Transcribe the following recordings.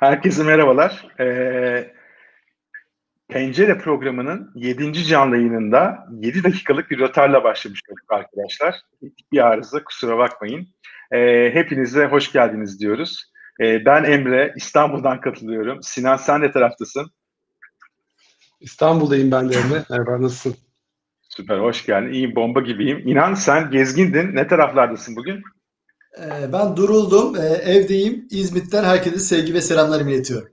Herkese merhabalar. Ee, Pencere programının 7. canlı yayınında 7 dakikalık bir rötarla başlamış olduk arkadaşlar. Bir arıza kusura bakmayın. Ee, hepinize hoş geldiniz diyoruz. Ee, ben Emre, İstanbul'dan katılıyorum. Sinan sen ne taraftasın? İstanbul'dayım ben de Emre. Merhaba nasılsın? Süper, hoş geldin. İyiyim, bomba gibiyim. İnan sen gezgindin. Ne taraflardasın bugün? Ee, ben duruldum, ee, evdeyim. İzmit'ten herkese sevgi ve selamlarımı iletiyorum.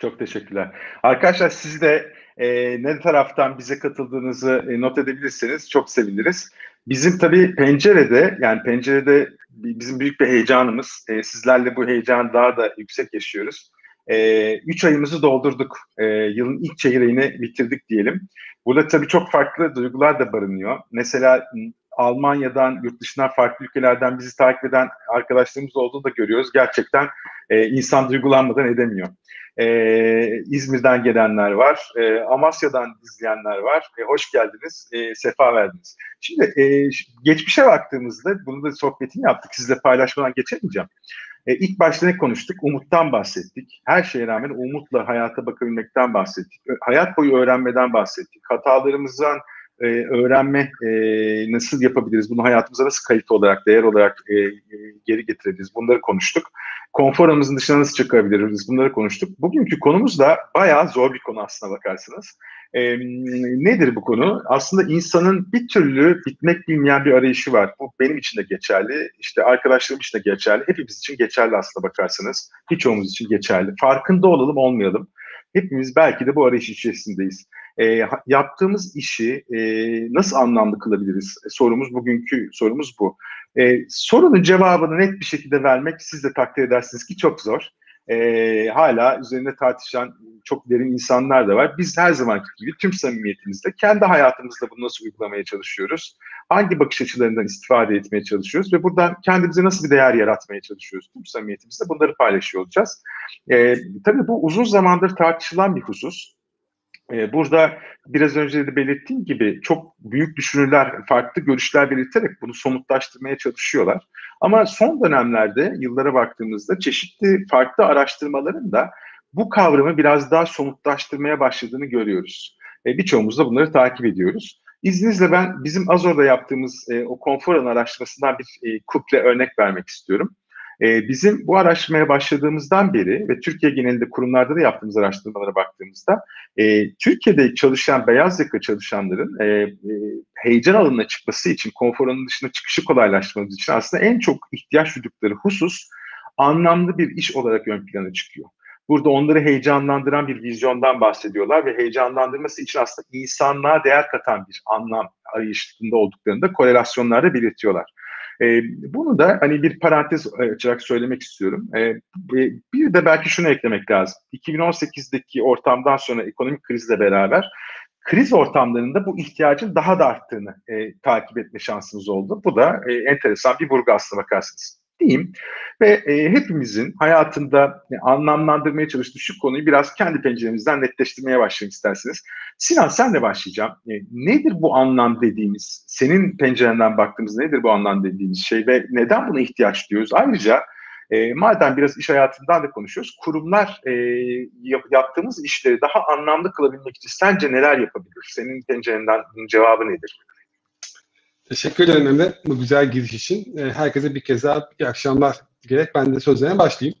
Çok teşekkürler. Arkadaşlar siz de e, ne taraftan bize katıldığınızı e, not edebilirseniz çok seviniriz. Bizim tabii pencerede yani pencerede bizim büyük bir heyecanımız. E, sizlerle bu heyecanı daha da yüksek yaşıyoruz. E, üç ayımızı doldurduk. E, yılın ilk çeyreğini bitirdik diyelim. Burada tabii çok farklı duygular da barınıyor. Mesela Almanya'dan, yurt dışından, farklı ülkelerden bizi takip eden arkadaşlarımız olduğunu da görüyoruz. Gerçekten e, insan duygulanmadan edemiyor. E, İzmir'den gelenler var, e, Amasya'dan izleyenler var. E, hoş geldiniz, e, sefa verdiniz. Şimdi e, geçmişe baktığımızda, bunu da sohbetini yaptık, sizle paylaşmadan geçemeyeceğim. E, ilk başta ne konuştuk? Umuttan bahsettik. Her şeye rağmen umutla hayata bakabilmekten bahsettik. Hayat boyu öğrenmeden bahsettik. Hatalarımızdan e, öğrenme e, nasıl yapabiliriz? Bunu hayatımıza nasıl kayıt olarak, değer olarak e, e, geri getirebiliriz? Bunları konuştuk. Konfor alanımızın dışına nasıl çıkabiliriz? Bunları konuştuk. Bugünkü konumuz da bayağı zor bir konu aslına bakarsınız. E, nedir bu konu? Aslında insanın bir türlü bitmek bilmeyen bir arayışı var. Bu benim için de geçerli. İşte arkadaşlarım için de geçerli. Hepimiz için geçerli aslında bakarsanız. Birçoğumuz için geçerli. Farkında olalım olmayalım. Hepimiz belki de bu arayış içerisindeyiz. E, yaptığımız işi e, nasıl anlamlı kılabiliriz? E, sorumuz bugünkü sorumuz bu. E, sorunun cevabını net bir şekilde vermek siz de takdir edersiniz ki çok zor. E, hala üzerinde tartışan çok derin insanlar da var. Biz her zamanki gibi tüm samimiyetimizle kendi hayatımızda bunu nasıl uygulamaya çalışıyoruz? Hangi bakış açılarından istifade etmeye çalışıyoruz? Ve buradan kendimize nasıl bir değer yaratmaya çalışıyoruz? Tüm samimiyetimizle bunları paylaşıyor olacağız. E, tabii bu uzun zamandır tartışılan bir husus. Ee, burada biraz önce de belirttiğim gibi çok büyük düşünürler, farklı görüşler belirterek bunu somutlaştırmaya çalışıyorlar. Ama son dönemlerde yıllara baktığımızda çeşitli farklı araştırmaların da bu kavramı biraz daha somutlaştırmaya başladığını görüyoruz. Birçoğumuz da bunları takip ediyoruz. İzninizle ben bizim Azor'da yaptığımız e, o konfor araştırmasından bir e, kuple örnek vermek istiyorum. E, bizim bu araştırmaya başladığımızdan beri ve Türkiye genelinde kurumlarda da yaptığımız araştırmalara baktığımızda e, Türkiye'de çalışan beyaz yaka çalışanların e, e, heyecan alanına çıkması için, konfor dışına çıkışı kolaylaştırmamız için aslında en çok ihtiyaç duydukları husus anlamlı bir iş olarak ön plana çıkıyor. Burada onları heyecanlandıran bir vizyondan bahsediyorlar ve heyecanlandırması için aslında insanlığa değer katan bir anlam arayışında olduklarını da korelasyonlarda belirtiyorlar. E, bunu da hani bir parantez açarak söylemek istiyorum. E, bir de belki şunu eklemek lazım. 2018'deki ortamdan sonra ekonomik krizle beraber kriz ortamlarında bu ihtiyacın daha da arttığını e, takip etme şansımız oldu. Bu da e, enteresan bir vurgu aslına bakarsınız diyeyim. Ve e, hepimizin hayatında e, anlamlandırmaya çalıştığı şu konuyu biraz kendi penceremizden netleştirmeye başlayalım isterseniz. Sinan sen de başlayacağım. E, nedir bu anlam dediğimiz, senin pencerenden baktığımız nedir bu anlam dediğimiz şey ve neden buna ihtiyaç duyuyoruz? Ayrıca e, madem biraz iş hayatından da konuşuyoruz, kurumlar e, yap, yaptığımız işleri daha anlamlı kılabilmek için sence neler yapabilir? Senin pencerenden bunun cevabı nedir? Teşekkür ederim Emre bu güzel giriş için. Ee, herkese bir kez daha iyi akşamlar gerek. Ben de sözlerine başlayayım.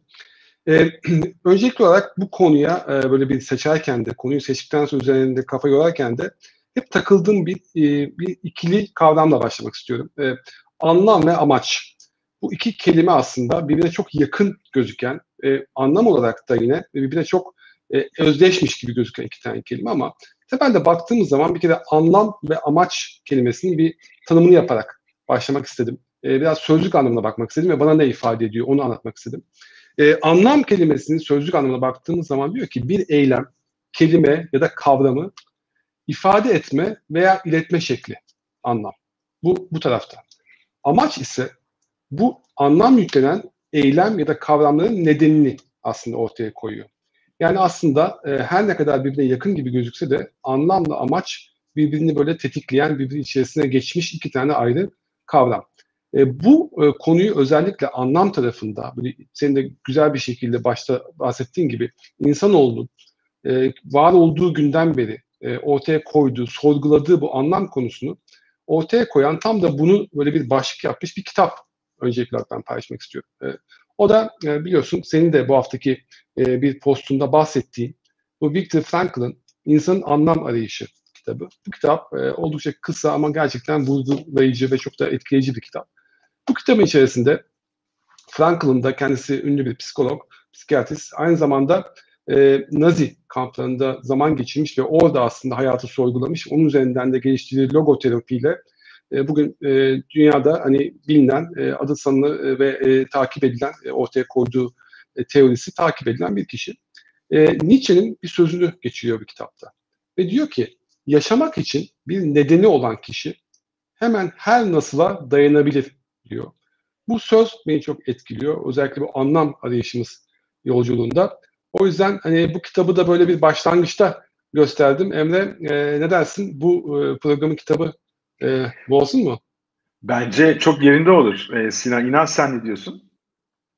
Ee, öncelikli olarak bu konuya e, böyle bir seçerken de, konuyu seçtikten sonra üzerinde kafa yorarken de hep takıldığım bir, e, bir ikili kavramla başlamak istiyorum. E, anlam ve amaç. Bu iki kelime aslında birbirine çok yakın gözüken, e, anlam olarak da yine birbirine çok e, özdeşmiş gibi gözüken iki tane kelime ama Temelde baktığımız zaman bir kere anlam ve amaç kelimesinin bir tanımını yaparak başlamak istedim. Ee, biraz sözlük anlamına bakmak istedim ve bana ne ifade ediyor onu anlatmak istedim. Ee, anlam kelimesinin sözlük anlamına baktığımız zaman diyor ki bir eylem, kelime ya da kavramı ifade etme veya iletme şekli anlam. Bu bu tarafta. Amaç ise bu anlam yüklenen eylem ya da kavramların nedenini aslında ortaya koyuyor. Yani aslında e, her ne kadar birbirine yakın gibi gözükse de anlamla amaç birbirini böyle tetikleyen, birbiri içerisine geçmiş iki tane ayrı kavram. E, bu e, konuyu özellikle anlam tarafında, böyle senin de güzel bir şekilde başta bahsettiğin gibi insanoğlunun e, var olduğu günden beri e, ortaya koyduğu, sorguladığı bu anlam konusunu ortaya koyan tam da bunu böyle bir başlık yapmış bir kitap öncelikle ben paylaşmak istiyorum. E, o da e, biliyorsun senin de bu haftaki e, bir postunda bahsettiğin bu Viktor Frankl'ın İnsanın Anlam Arayışı kitabı. Bu kitap e, oldukça kısa ama gerçekten vurgulayıcı ve çok da etkileyici bir kitap. Bu kitabın içerisinde Frankl'ın da kendisi ünlü bir psikolog, psikiyatrist, aynı zamanda e, Nazi kamplarında zaman geçirmiş ve orada aslında hayatı sorgulamış. Onun üzerinden de geliştirdiği logoterapiyle e, bugün e, dünyada hani bilinen, e, adı sanılı ve takip edilen, ortaya koyduğu teorisi takip edilen bir kişi. Nietzsche'nin bir sözünü geçiriyor bir kitapta. Ve diyor ki, yaşamak için bir nedeni olan kişi hemen her nasıla dayanabilir diyor. Bu söz beni çok etkiliyor. Özellikle bu anlam arayışımız yolculuğunda. O yüzden hani bu kitabı da böyle bir başlangıçta gösterdim. Emre e, ne dersin? Bu e, programın kitabı e, bu olsun mu? Bence çok yerinde olur. E, Sinan inan sen ne diyorsun?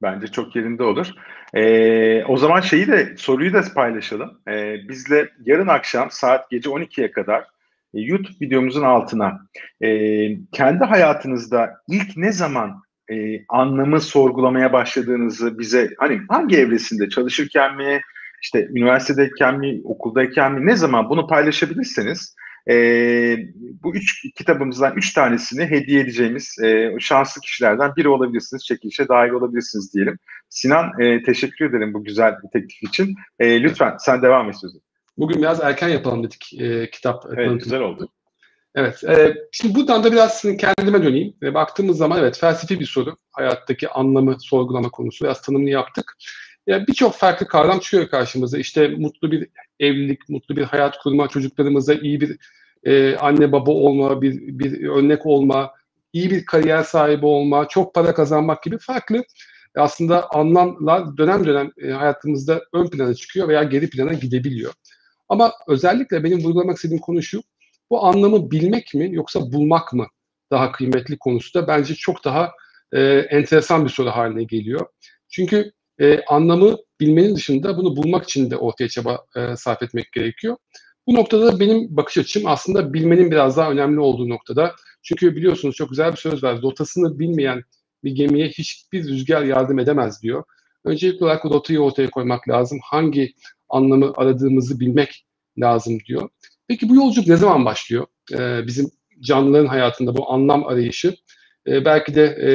Bence çok yerinde olur. E, o zaman şeyi de soruyu da paylaşalım. E, bizle yarın akşam saat gece 12'ye kadar e, YouTube videomuzun altına e, kendi hayatınızda ilk ne zaman e, anlamı sorgulamaya başladığınızı bize hani hangi evresinde çalışırken mi işte üniversitedeyken mi okuldayken mi ne zaman bunu paylaşabilirseniz e, bu üç kitabımızdan üç tanesini hediye edeceğimiz e, şanslı kişilerden biri olabilirsiniz. Çekilişe dahil olabilirsiniz diyelim. Sinan e, teşekkür ederim bu güzel teklif için. E, lütfen sen devam et sözü. Bugün biraz erken yapalım dedik e, kitap. Evet güzel oldu. Evet. E, şimdi buradan da biraz kendime döneyim. E, baktığımız zaman evet felsefi bir soru. Hayattaki anlamı sorgulama konusu. Biraz tanımını yaptık. Ya birçok farklı kavram çıkıyor karşımıza. İşte mutlu bir evlilik, mutlu bir hayat kurma, çocuklarımıza iyi bir e, anne baba olma, bir, bir örnek olma, iyi bir kariyer sahibi olma, çok para kazanmak gibi farklı aslında anlamlar dönem dönem e, hayatımızda ön plana çıkıyor veya geri plana gidebiliyor. Ama özellikle benim vurgulamak istediğim konu şu, bu anlamı bilmek mi yoksa bulmak mı daha kıymetli konusu da bence çok daha e, enteresan bir soru haline geliyor. Çünkü e, anlamı bilmenin dışında bunu bulmak için de ortaya çaba e, sarf etmek gerekiyor. Bu noktada benim bakış açım aslında bilmenin biraz daha önemli olduğu noktada. Çünkü biliyorsunuz çok güzel bir söz var. Rotasını bilmeyen bir gemiye hiçbir rüzgar yardım edemez diyor. Öncelikli olarak rotayı ortaya koymak lazım. Hangi anlamı aradığımızı bilmek lazım diyor. Peki bu yolculuk ne zaman başlıyor? Ee, bizim canlıların hayatında bu anlam arayışı. Ee, belki de e,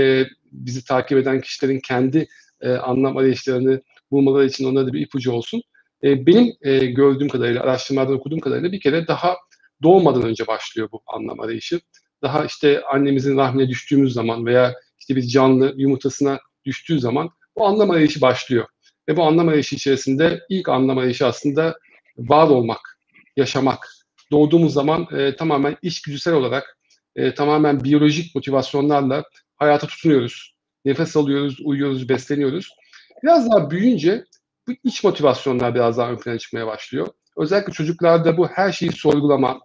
bizi takip eden kişilerin kendi e, anlam arayışlarını bulmaları için onlara da bir ipucu olsun. E, benim e, gördüğüm kadarıyla, araştırmalardan okuduğum kadarıyla bir kere daha doğmadan önce başlıyor bu anlam arayışı. Daha işte annemizin rahmine düştüğümüz zaman veya işte bir canlı yumurtasına düştüğü zaman bu anlam arayışı başlıyor. Ve bu anlam arayışı içerisinde ilk anlam arayışı aslında var olmak, yaşamak. Doğduğumuz zaman e, tamamen içgüdüsel olarak, e, tamamen biyolojik motivasyonlarla hayata tutunuyoruz. Nefes alıyoruz, uyuyoruz, besleniyoruz. Biraz daha büyüyünce bu iç motivasyonlar biraz daha ön plana çıkmaya başlıyor. Özellikle çocuklarda bu her şeyi sorgulama,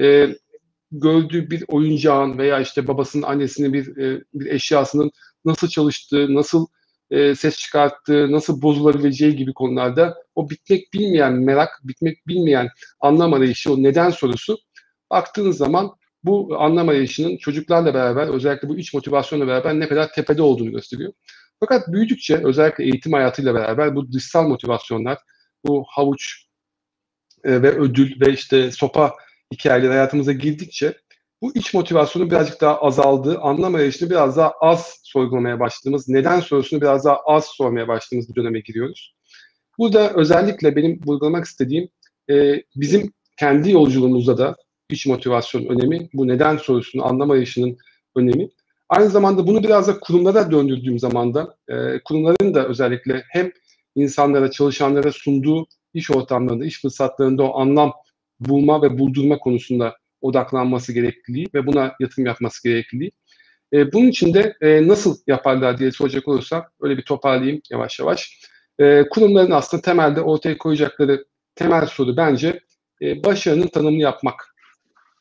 e, gördüğü bir oyuncağın veya işte babasının, annesinin bir, e, bir eşyasının nasıl çalıştığı, nasıl e, ses çıkarttığı, nasıl bozulabileceği gibi konularda o bitmek bilmeyen merak, bitmek bilmeyen anlam arayışı, o neden sorusu baktığınız zaman bu anlam arayışının çocuklarla beraber özellikle bu iç motivasyonla beraber ne kadar tepede olduğunu gösteriyor. Fakat büyüdükçe özellikle eğitim hayatıyla beraber bu dışsal motivasyonlar, bu havuç e, ve ödül ve işte sopa hikayeleri hayatımıza girdikçe bu iç motivasyonu birazcık daha azaldığı, anlam arayışını biraz daha az sorgulamaya başladığımız, neden sorusunu biraz daha az sormaya başladığımız bir döneme giriyoruz. Burada özellikle benim vurgulamak istediğim e, bizim kendi yolculuğumuzda da iç motivasyon önemi, bu neden sorusunu anlam arayışının önemi. Aynı zamanda bunu biraz da kurumlara döndürdüğüm zaman da e, kurumların da özellikle hem insanlara, çalışanlara sunduğu iş ortamlarında, iş fırsatlarında o anlam bulma ve buldurma konusunda odaklanması gerekliliği ve buna yatırım yapması gerekliliği. E, bunun için de e, nasıl yaparlar diye soracak olursam öyle bir toparlayayım yavaş yavaş. E, kurumların aslında temelde ortaya koyacakları temel soru bence e, başarının tanımını yapmak.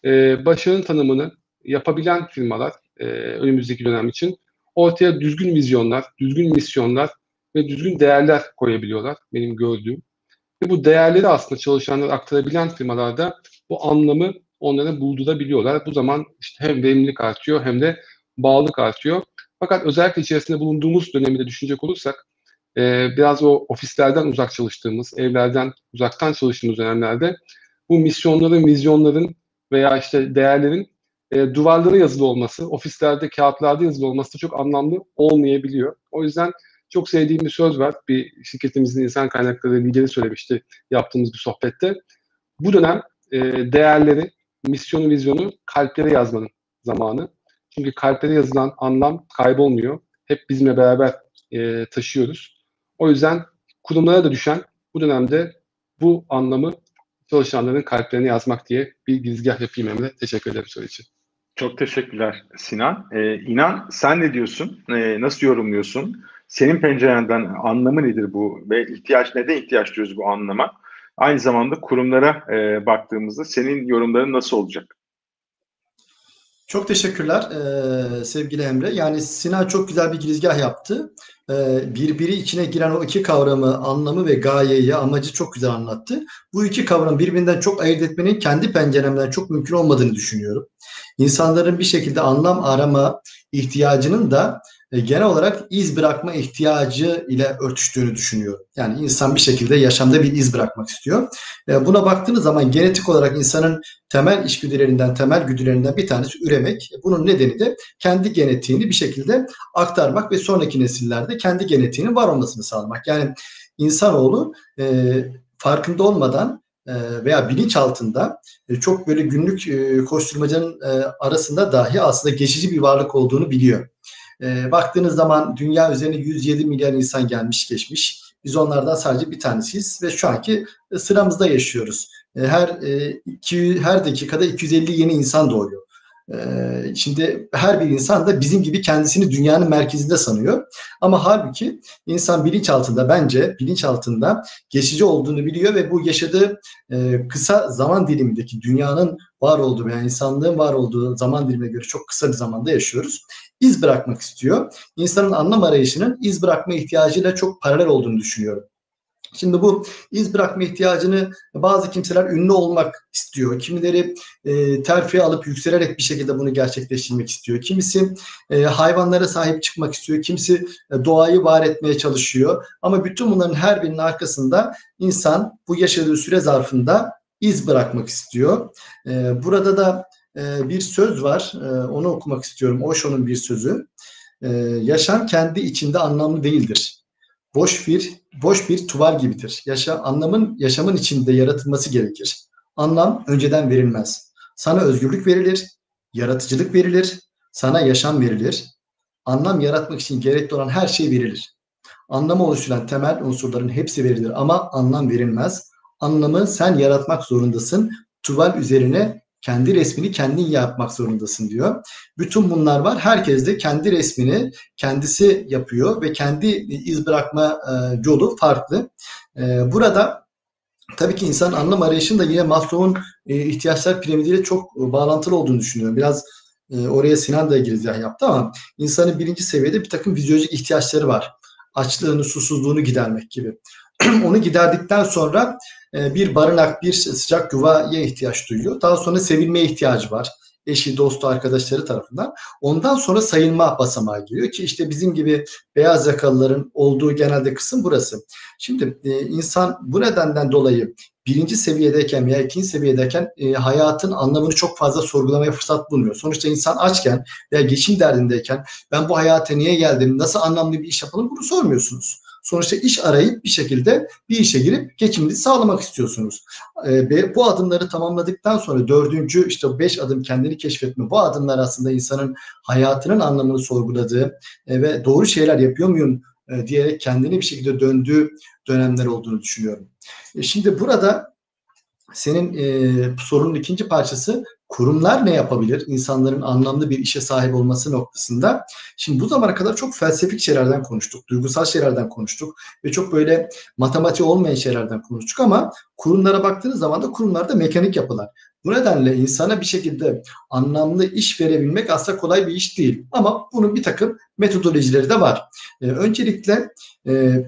E, başarının tanımını yapabilen firmalar e, önümüzdeki dönem için ortaya düzgün vizyonlar, düzgün misyonlar ve düzgün değerler koyabiliyorlar benim gördüğüm. Ve bu değerleri aslında çalışanlar aktarabilen firmalarda bu anlamı onlara buldurabiliyorlar. Bu zaman işte hem verimlilik artıyor hem de bağlılık artıyor. Fakat özellikle içerisinde bulunduğumuz dönemi de düşünecek olursak e, biraz o ofislerden uzak çalıştığımız, evlerden uzaktan çalıştığımız dönemlerde bu misyonların, vizyonların veya işte değerlerin e, duvarlara yazılı olması, ofislerde, kağıtlarda yazılı olması da çok anlamlı olmayabiliyor. O yüzden çok sevdiğim bir söz var. Bir şirketimizin insan kaynakları lideri söylemişti yaptığımız bir sohbette. Bu dönem e, değerleri, misyonu, vizyonu kalplere yazmanın zamanı. Çünkü kalplere yazılan anlam kaybolmuyor. Hep bizimle beraber e, taşıyoruz. O yüzden kurumlara da düşen bu dönemde bu anlamı çalışanların kalplerine yazmak diye bir girizgah yapayım Emre. Teşekkür ederim soru için. Çok teşekkürler Sinan. Ee, İnan sen ne diyorsun? Ee, nasıl yorumluyorsun? Senin pencerenden anlamı nedir bu ve ihtiyaç neden ihtiyaç duyuyoruz bu anlama? Aynı zamanda kurumlara e, baktığımızda senin yorumların nasıl olacak? Çok teşekkürler e, sevgili Emre. Yani Sinan çok güzel bir girizgah yaptı. E, birbiri içine giren o iki kavramı, anlamı ve gayeyi, amacı çok güzel anlattı. Bu iki kavram birbirinden çok ayırt etmenin kendi penceremden çok mümkün olmadığını düşünüyorum. İnsanların bir şekilde anlam arama ihtiyacının da e, genel olarak iz bırakma ihtiyacı ile örtüştüğünü düşünüyorum. Yani insan bir şekilde yaşamda bir iz bırakmak istiyor. E, buna baktığınız zaman genetik olarak insanın temel içgüdülerinden, temel güdülerinden bir tanesi üremek. Bunun nedeni de kendi genetiğini bir şekilde aktarmak ve sonraki nesillerde kendi genetiğinin var olmasını sağlamak. Yani insanoğlu e, farkında olmadan veya bilinç altında çok böyle günlük koşturmacanın arasında dahi aslında geçici bir varlık olduğunu biliyor. E, baktığınız zaman dünya üzerine 107 milyar insan gelmiş geçmiş. Biz onlardan sadece bir tanesiyiz ve şu anki sıramızda yaşıyoruz. E, her e, iki, her dakikada 250 yeni insan doğuyor. Ee, şimdi her bir insan da bizim gibi kendisini dünyanın merkezinde sanıyor. Ama halbuki insan bilinç altında bence bilinç altında geçici olduğunu biliyor ve bu yaşadığı e, kısa zaman dilimindeki dünyanın var olduğu veya insanlığın var olduğu zaman dilimine göre çok kısa bir zamanda yaşıyoruz. İz bırakmak istiyor. İnsanın anlam arayışının iz bırakma ihtiyacıyla çok paralel olduğunu düşünüyorum. Şimdi bu iz bırakma ihtiyacını bazı kimseler ünlü olmak istiyor. Kimileri e, terfi alıp yükselerek bir şekilde bunu gerçekleştirmek istiyor. Kimisi e, hayvanlara sahip çıkmak istiyor. Kimisi e, doğayı var etmeye çalışıyor. Ama bütün bunların her birinin arkasında insan bu yaşadığı süre zarfında iz bırakmak istiyor. E, burada da e, bir söz var. E, onu okumak istiyorum. Osho'nun bir sözü. E, yaşam kendi içinde anlamlı değildir boş bir boş bir tuval gibidir. Yaşa anlamın yaşamın içinde yaratılması gerekir. Anlam önceden verilmez. Sana özgürlük verilir, yaratıcılık verilir, sana yaşam verilir. Anlam yaratmak için gerekli olan her şey verilir. Anlamı oluşturan temel unsurların hepsi verilir ama anlam verilmez. Anlamı sen yaratmak zorundasın. Tuval üzerine kendi resmini kendin yapmak zorundasın diyor. Bütün bunlar var. Herkes de kendi resmini kendisi yapıyor ve kendi iz bırakma e, yolu farklı. E, burada tabii ki insan anlam arayışında yine Maslow'un e, ihtiyaçlar piramidiyle çok bağlantılı olduğunu düşünüyorum. Biraz oraya Sinan da girizgah yaptı ama insanın birinci seviyede bir takım fizyolojik ihtiyaçları var. Açlığını, susuzluğunu gidermek gibi. Onu giderdikten sonra bir barınak, bir sıcak yuvaya ihtiyaç duyuyor. Daha sonra sevilmeye ihtiyacı var. Eşi, dostu, arkadaşları tarafından. Ondan sonra sayılma basamağı geliyor ki işte bizim gibi beyaz yakalıların olduğu genelde kısım burası. Şimdi e, insan bu nedenden dolayı birinci seviyedeyken veya ikinci seviyedeyken e, hayatın anlamını çok fazla sorgulamaya fırsat bulmuyor. Sonuçta insan açken veya geçim derdindeyken ben bu hayata niye geldim, nasıl anlamlı bir iş yapalım bunu sormuyorsunuz. Sonuçta iş arayıp bir şekilde bir işe girip geçiminizi sağlamak istiyorsunuz. E, bu adımları tamamladıktan sonra dördüncü işte beş adım kendini keşfetme. Bu adımlar aslında insanın hayatının anlamını sorguladığı e, ve doğru şeyler yapıyor muyum e, diyerek kendini bir şekilde döndüğü dönemler olduğunu düşünüyorum. E, şimdi burada senin e, sorunun ikinci parçası kurumlar ne yapabilir? İnsanların anlamlı bir işe sahip olması noktasında. Şimdi bu zamana kadar çok felsefik şeylerden konuştuk, duygusal şeylerden konuştuk ve çok böyle matematik olmayan şeylerden konuştuk ama kurumlara baktığınız zaman da kurumlarda mekanik yapılar. Bu nedenle insana bir şekilde anlamlı iş verebilmek aslında kolay bir iş değil. Ama bunun bir takım metodolojileri de var. E, öncelikle e,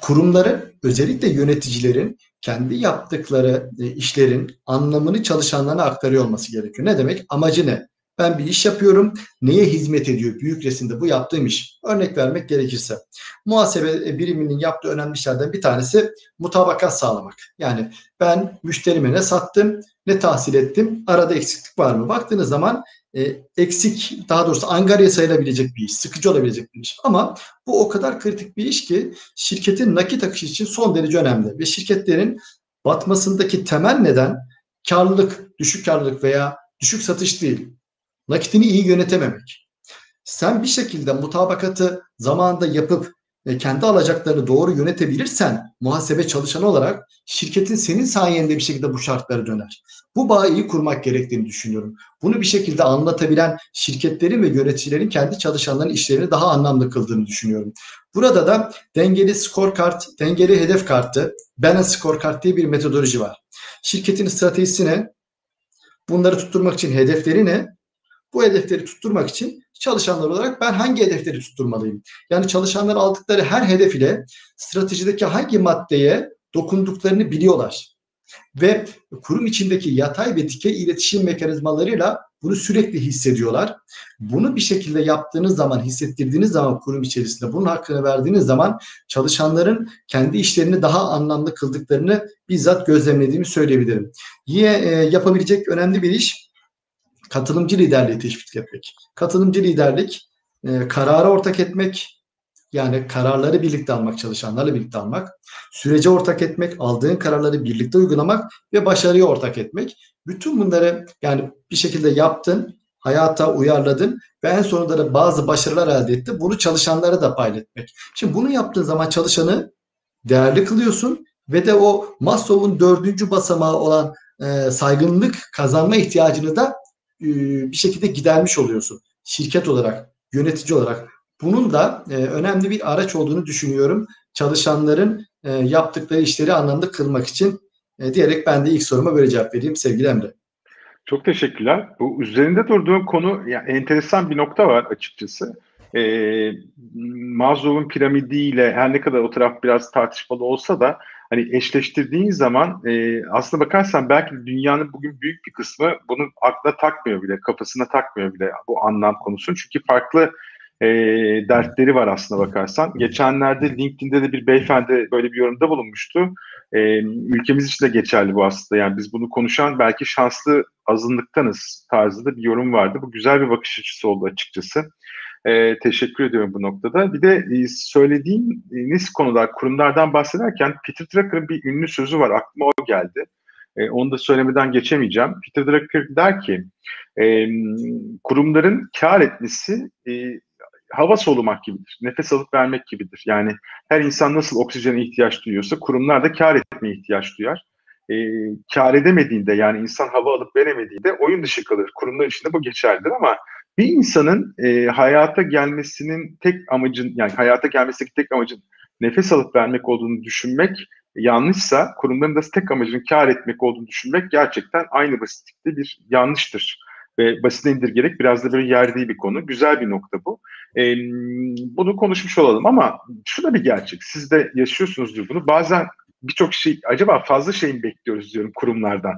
kurumların özellikle yöneticilerin kendi yaptıkları e, işlerin anlamını çalışanlarına aktarıyor olması gerekiyor. Ne demek? Amacı ne? Ben bir iş yapıyorum. Neye hizmet ediyor büyük resimde bu yaptığım iş? Örnek vermek gerekirse. Muhasebe biriminin yaptığı önemli işlerden bir tanesi mutabakat sağlamak. Yani ben müşterime ne sattım, ne tahsil ettim, arada eksiklik var mı? Baktığınız zaman e, eksik, daha doğrusu angarya sayılabilecek bir iş, sıkıcı olabilecek bir iş. Ama bu o kadar kritik bir iş ki şirketin nakit akışı için son derece önemli. Ve şirketlerin batmasındaki temel neden karlılık, düşük karlılık veya düşük satış değil nakitini iyi yönetememek. Sen bir şekilde mutabakatı zamanında yapıp e, kendi alacaklarını doğru yönetebilirsen muhasebe çalışanı olarak şirketin senin sayende bir şekilde bu şartları döner. Bu bağı iyi kurmak gerektiğini düşünüyorum. Bunu bir şekilde anlatabilen şirketlerin ve yöneticilerin kendi çalışanların işlerini daha anlamlı kıldığını düşünüyorum. Burada da dengeli scorecard, dengeli hedef kartı, balance scorecard diye bir metodoloji var. Şirketin stratejisine, bunları tutturmak için hedefleri ne, bu hedefleri tutturmak için çalışanlar olarak ben hangi hedefleri tutturmalıyım? Yani çalışanlar aldıkları her hedef ile stratejideki hangi maddeye dokunduklarını biliyorlar. Ve kurum içindeki yatay ve dikey iletişim mekanizmalarıyla bunu sürekli hissediyorlar. Bunu bir şekilde yaptığınız zaman, hissettirdiğiniz zaman kurum içerisinde bunun hakkını verdiğiniz zaman çalışanların kendi işlerini daha anlamlı kıldıklarını bizzat gözlemlediğimi söyleyebilirim. Yine e, yapabilecek önemli bir iş katılımcı liderliği teşvik etmek. Katılımcı liderlik e, karara ortak etmek, yani kararları birlikte almak, çalışanlarla birlikte almak, sürece ortak etmek, aldığın kararları birlikte uygulamak ve başarıya ortak etmek. Bütün bunları yani bir şekilde yaptın, hayata uyarladın ve en sonunda da bazı başarılar elde ettin. Bunu çalışanlara da paylaşmak. Şimdi bunu yaptığın zaman çalışanı değerli kılıyorsun ve de o Maslow'un dördüncü basamağı olan e, saygınlık kazanma ihtiyacını da e, bir şekilde gidermiş oluyorsun. Şirket olarak, yönetici olarak. Bunun da e, önemli bir araç olduğunu düşünüyorum. Çalışanların e, yaptıkları işleri anlamda kılmak için diyerek ben de ilk soruma böyle cevap vereyim sevgili Emre. Çok teşekkürler. Bu üzerinde durduğum konu yani enteresan bir nokta var açıkçası. Ee, Maslow'un piramidiyle her ne kadar o taraf biraz tartışmalı olsa da hani eşleştirdiğin zaman e, aslına bakarsan belki dünyanın bugün büyük bir kısmı bunu aklına takmıyor bile, kafasına takmıyor bile bu anlam konusunu. Çünkü farklı e, dertleri var aslına bakarsan. Geçenlerde LinkedIn'de de bir beyefendi böyle bir yorumda bulunmuştu. E, ülkemiz için de geçerli bu aslında. Yani biz bunu konuşan belki şanslı azınlıktanız tarzında bir yorum vardı. Bu güzel bir bakış açısı oldu açıkçası. E, teşekkür ediyorum bu noktada. Bir de e, söylediğiniz konular, kurumlardan bahsederken Peter Drucker'ın bir ünlü sözü var. Aklıma o geldi. E, onu da söylemeden geçemeyeceğim. Peter Drucker der ki, e, kurumların kar etmesi e, hava solumak gibidir. Nefes alıp vermek gibidir. Yani her insan nasıl oksijene ihtiyaç duyuyorsa kurumlar da kar etmeye ihtiyaç duyar. E, kar edemediğinde yani insan hava alıp veremediğinde oyun dışı kalır. Kurumlar içinde bu geçerlidir ama bir insanın e, hayata gelmesinin tek amacın yani hayata gelmesindeki tek amacın nefes alıp vermek olduğunu düşünmek yanlışsa kurumların da tek amacının kar etmek olduğunu düşünmek gerçekten aynı basitlikte bir yanlıştır. Ve basit indirgerek biraz da böyle yerdiği bir konu. Güzel bir nokta bu. E, bunu konuşmuş olalım ama şu da bir gerçek. Siz de yaşıyorsunuzdur bunu. Bazen birçok şey acaba fazla şey mi bekliyoruz diyorum kurumlardan.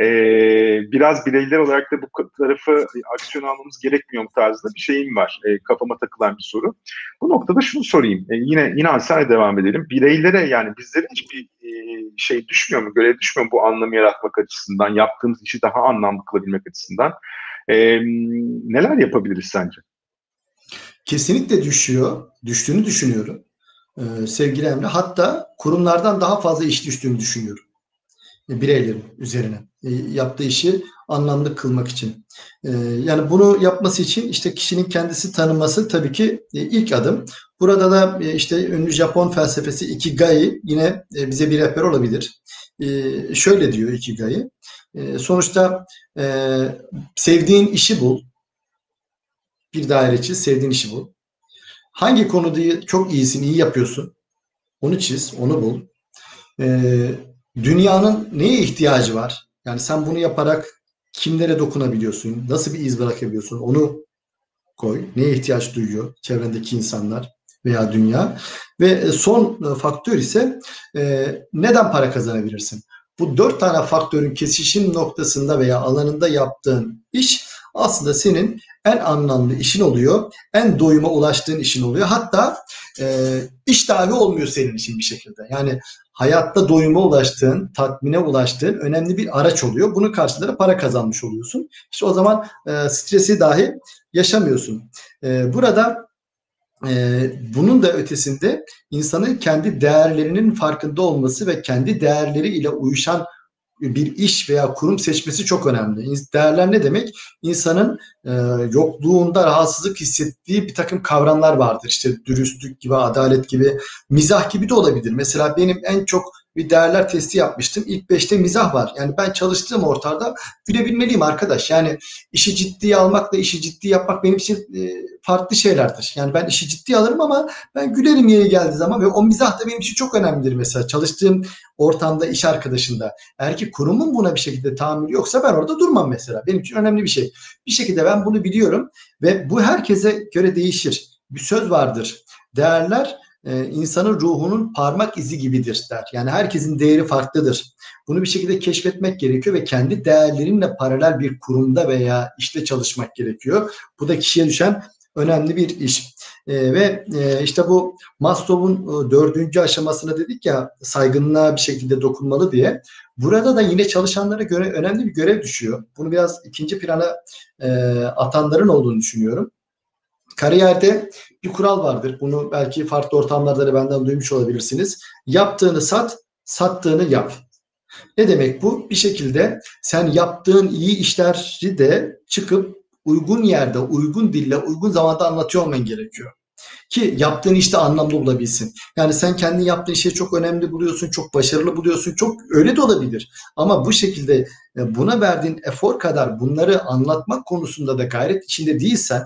Ee, biraz bireyler olarak da bu tarafı aksiyon almamız gerekmiyor mu tarzında bir şeyim var. E, kafama takılan bir soru. Bu noktada şunu sorayım. E, yine sana devam edelim. Bireylere yani bizlere hiçbir e, şey düşmüyor mu? Görev düşmüyor mu bu anlamı yaratmak açısından? Yaptığımız işi daha anlamlı kılabilmek açısından? E, neler yapabiliriz sence? Kesinlikle düşüyor. Düştüğünü düşünüyorum e, sevgili Emre. Hatta kurumlardan daha fazla iş düştüğünü düşünüyorum. E, bireylerin üzerine. E, yaptığı işi anlamlı kılmak için. E, yani bunu yapması için işte kişinin kendisi tanıması tabii ki ilk adım. Burada da işte ünlü Japon felsefesi Ikigai yine bize bir rehber olabilir. Şöyle diyor Ikigai. Sonuçta sevdiğin işi bul. Bir daireci sevdiğin işi bul. Hangi konuda çok iyisin, iyi yapıyorsun? Onu çiz, onu bul. Ee, dünyanın neye ihtiyacı var? Yani sen bunu yaparak kimlere dokunabiliyorsun? Nasıl bir iz bırakabiliyorsun? Onu koy. Neye ihtiyaç duyuyor çevrendeki insanlar veya dünya? Ve son faktör ise e, neden para kazanabilirsin? Bu dört tane faktörün kesişim noktasında veya alanında yaptığın iş aslında senin en anlamlı işin oluyor. En doyuma ulaştığın işin oluyor. Hatta e, iş dahi olmuyor senin için bir şekilde. Yani hayatta doyuma ulaştığın, tatmine ulaştığın önemli bir araç oluyor. Bunun karşılığında para kazanmış oluyorsun. İşte o zaman e, stresi dahi yaşamıyorsun. E, burada e, bunun da ötesinde insanın kendi değerlerinin farkında olması ve kendi değerleri ile uyuşan bir iş veya kurum seçmesi çok önemli. Değerler ne demek? İnsanın e, yokluğunda rahatsızlık hissettiği bir takım kavramlar vardır. İşte dürüstlük gibi, adalet gibi, mizah gibi de olabilir. Mesela benim en çok bir değerler testi yapmıştım. İlk beşte mizah var. Yani ben çalıştığım ortamda gülebilmeliyim arkadaş. Yani işi ciddiye almakla işi ciddi yapmak benim için e, farklı şeylerdir. Yani ben işi ciddi alırım ama ben gülerim yeri geldiği zaman ve o mizah da benim için çok önemlidir mesela. Çalıştığım ortamda iş arkadaşında. Eğer ki kurumun buna bir şekilde tahammülü yoksa ben orada durmam mesela. Benim için önemli bir şey. Bir şekilde ben bunu biliyorum ve bu herkese göre değişir. Bir söz vardır. Değerler e, insanın ruhunun parmak izi gibidir der. Yani herkesin değeri farklıdır. Bunu bir şekilde keşfetmek gerekiyor ve kendi değerlerinle paralel bir kurumda veya işte çalışmak gerekiyor. Bu da kişiye düşen önemli bir iş. E, ve e, işte bu Maslow'un e, dördüncü aşamasına dedik ya saygınlığa bir şekilde dokunmalı diye. Burada da yine çalışanlara göre önemli bir görev düşüyor. Bunu biraz ikinci plana e, atanların olduğunu düşünüyorum. Kariyerde bir kural vardır. Bunu belki farklı ortamlarda da benden duymuş olabilirsiniz. Yaptığını sat, sattığını yap. Ne demek bu? Bir şekilde sen yaptığın iyi işleri de çıkıp uygun yerde, uygun dille, uygun zamanda anlatıyor olman gerekiyor. Ki yaptığın işte anlamlı bulabilsin. Yani sen kendi yaptığın şeyi çok önemli buluyorsun, çok başarılı buluyorsun. Çok öyle de olabilir. Ama bu şekilde e, buna verdiğin efor kadar bunları anlatmak konusunda da gayret içinde değilsen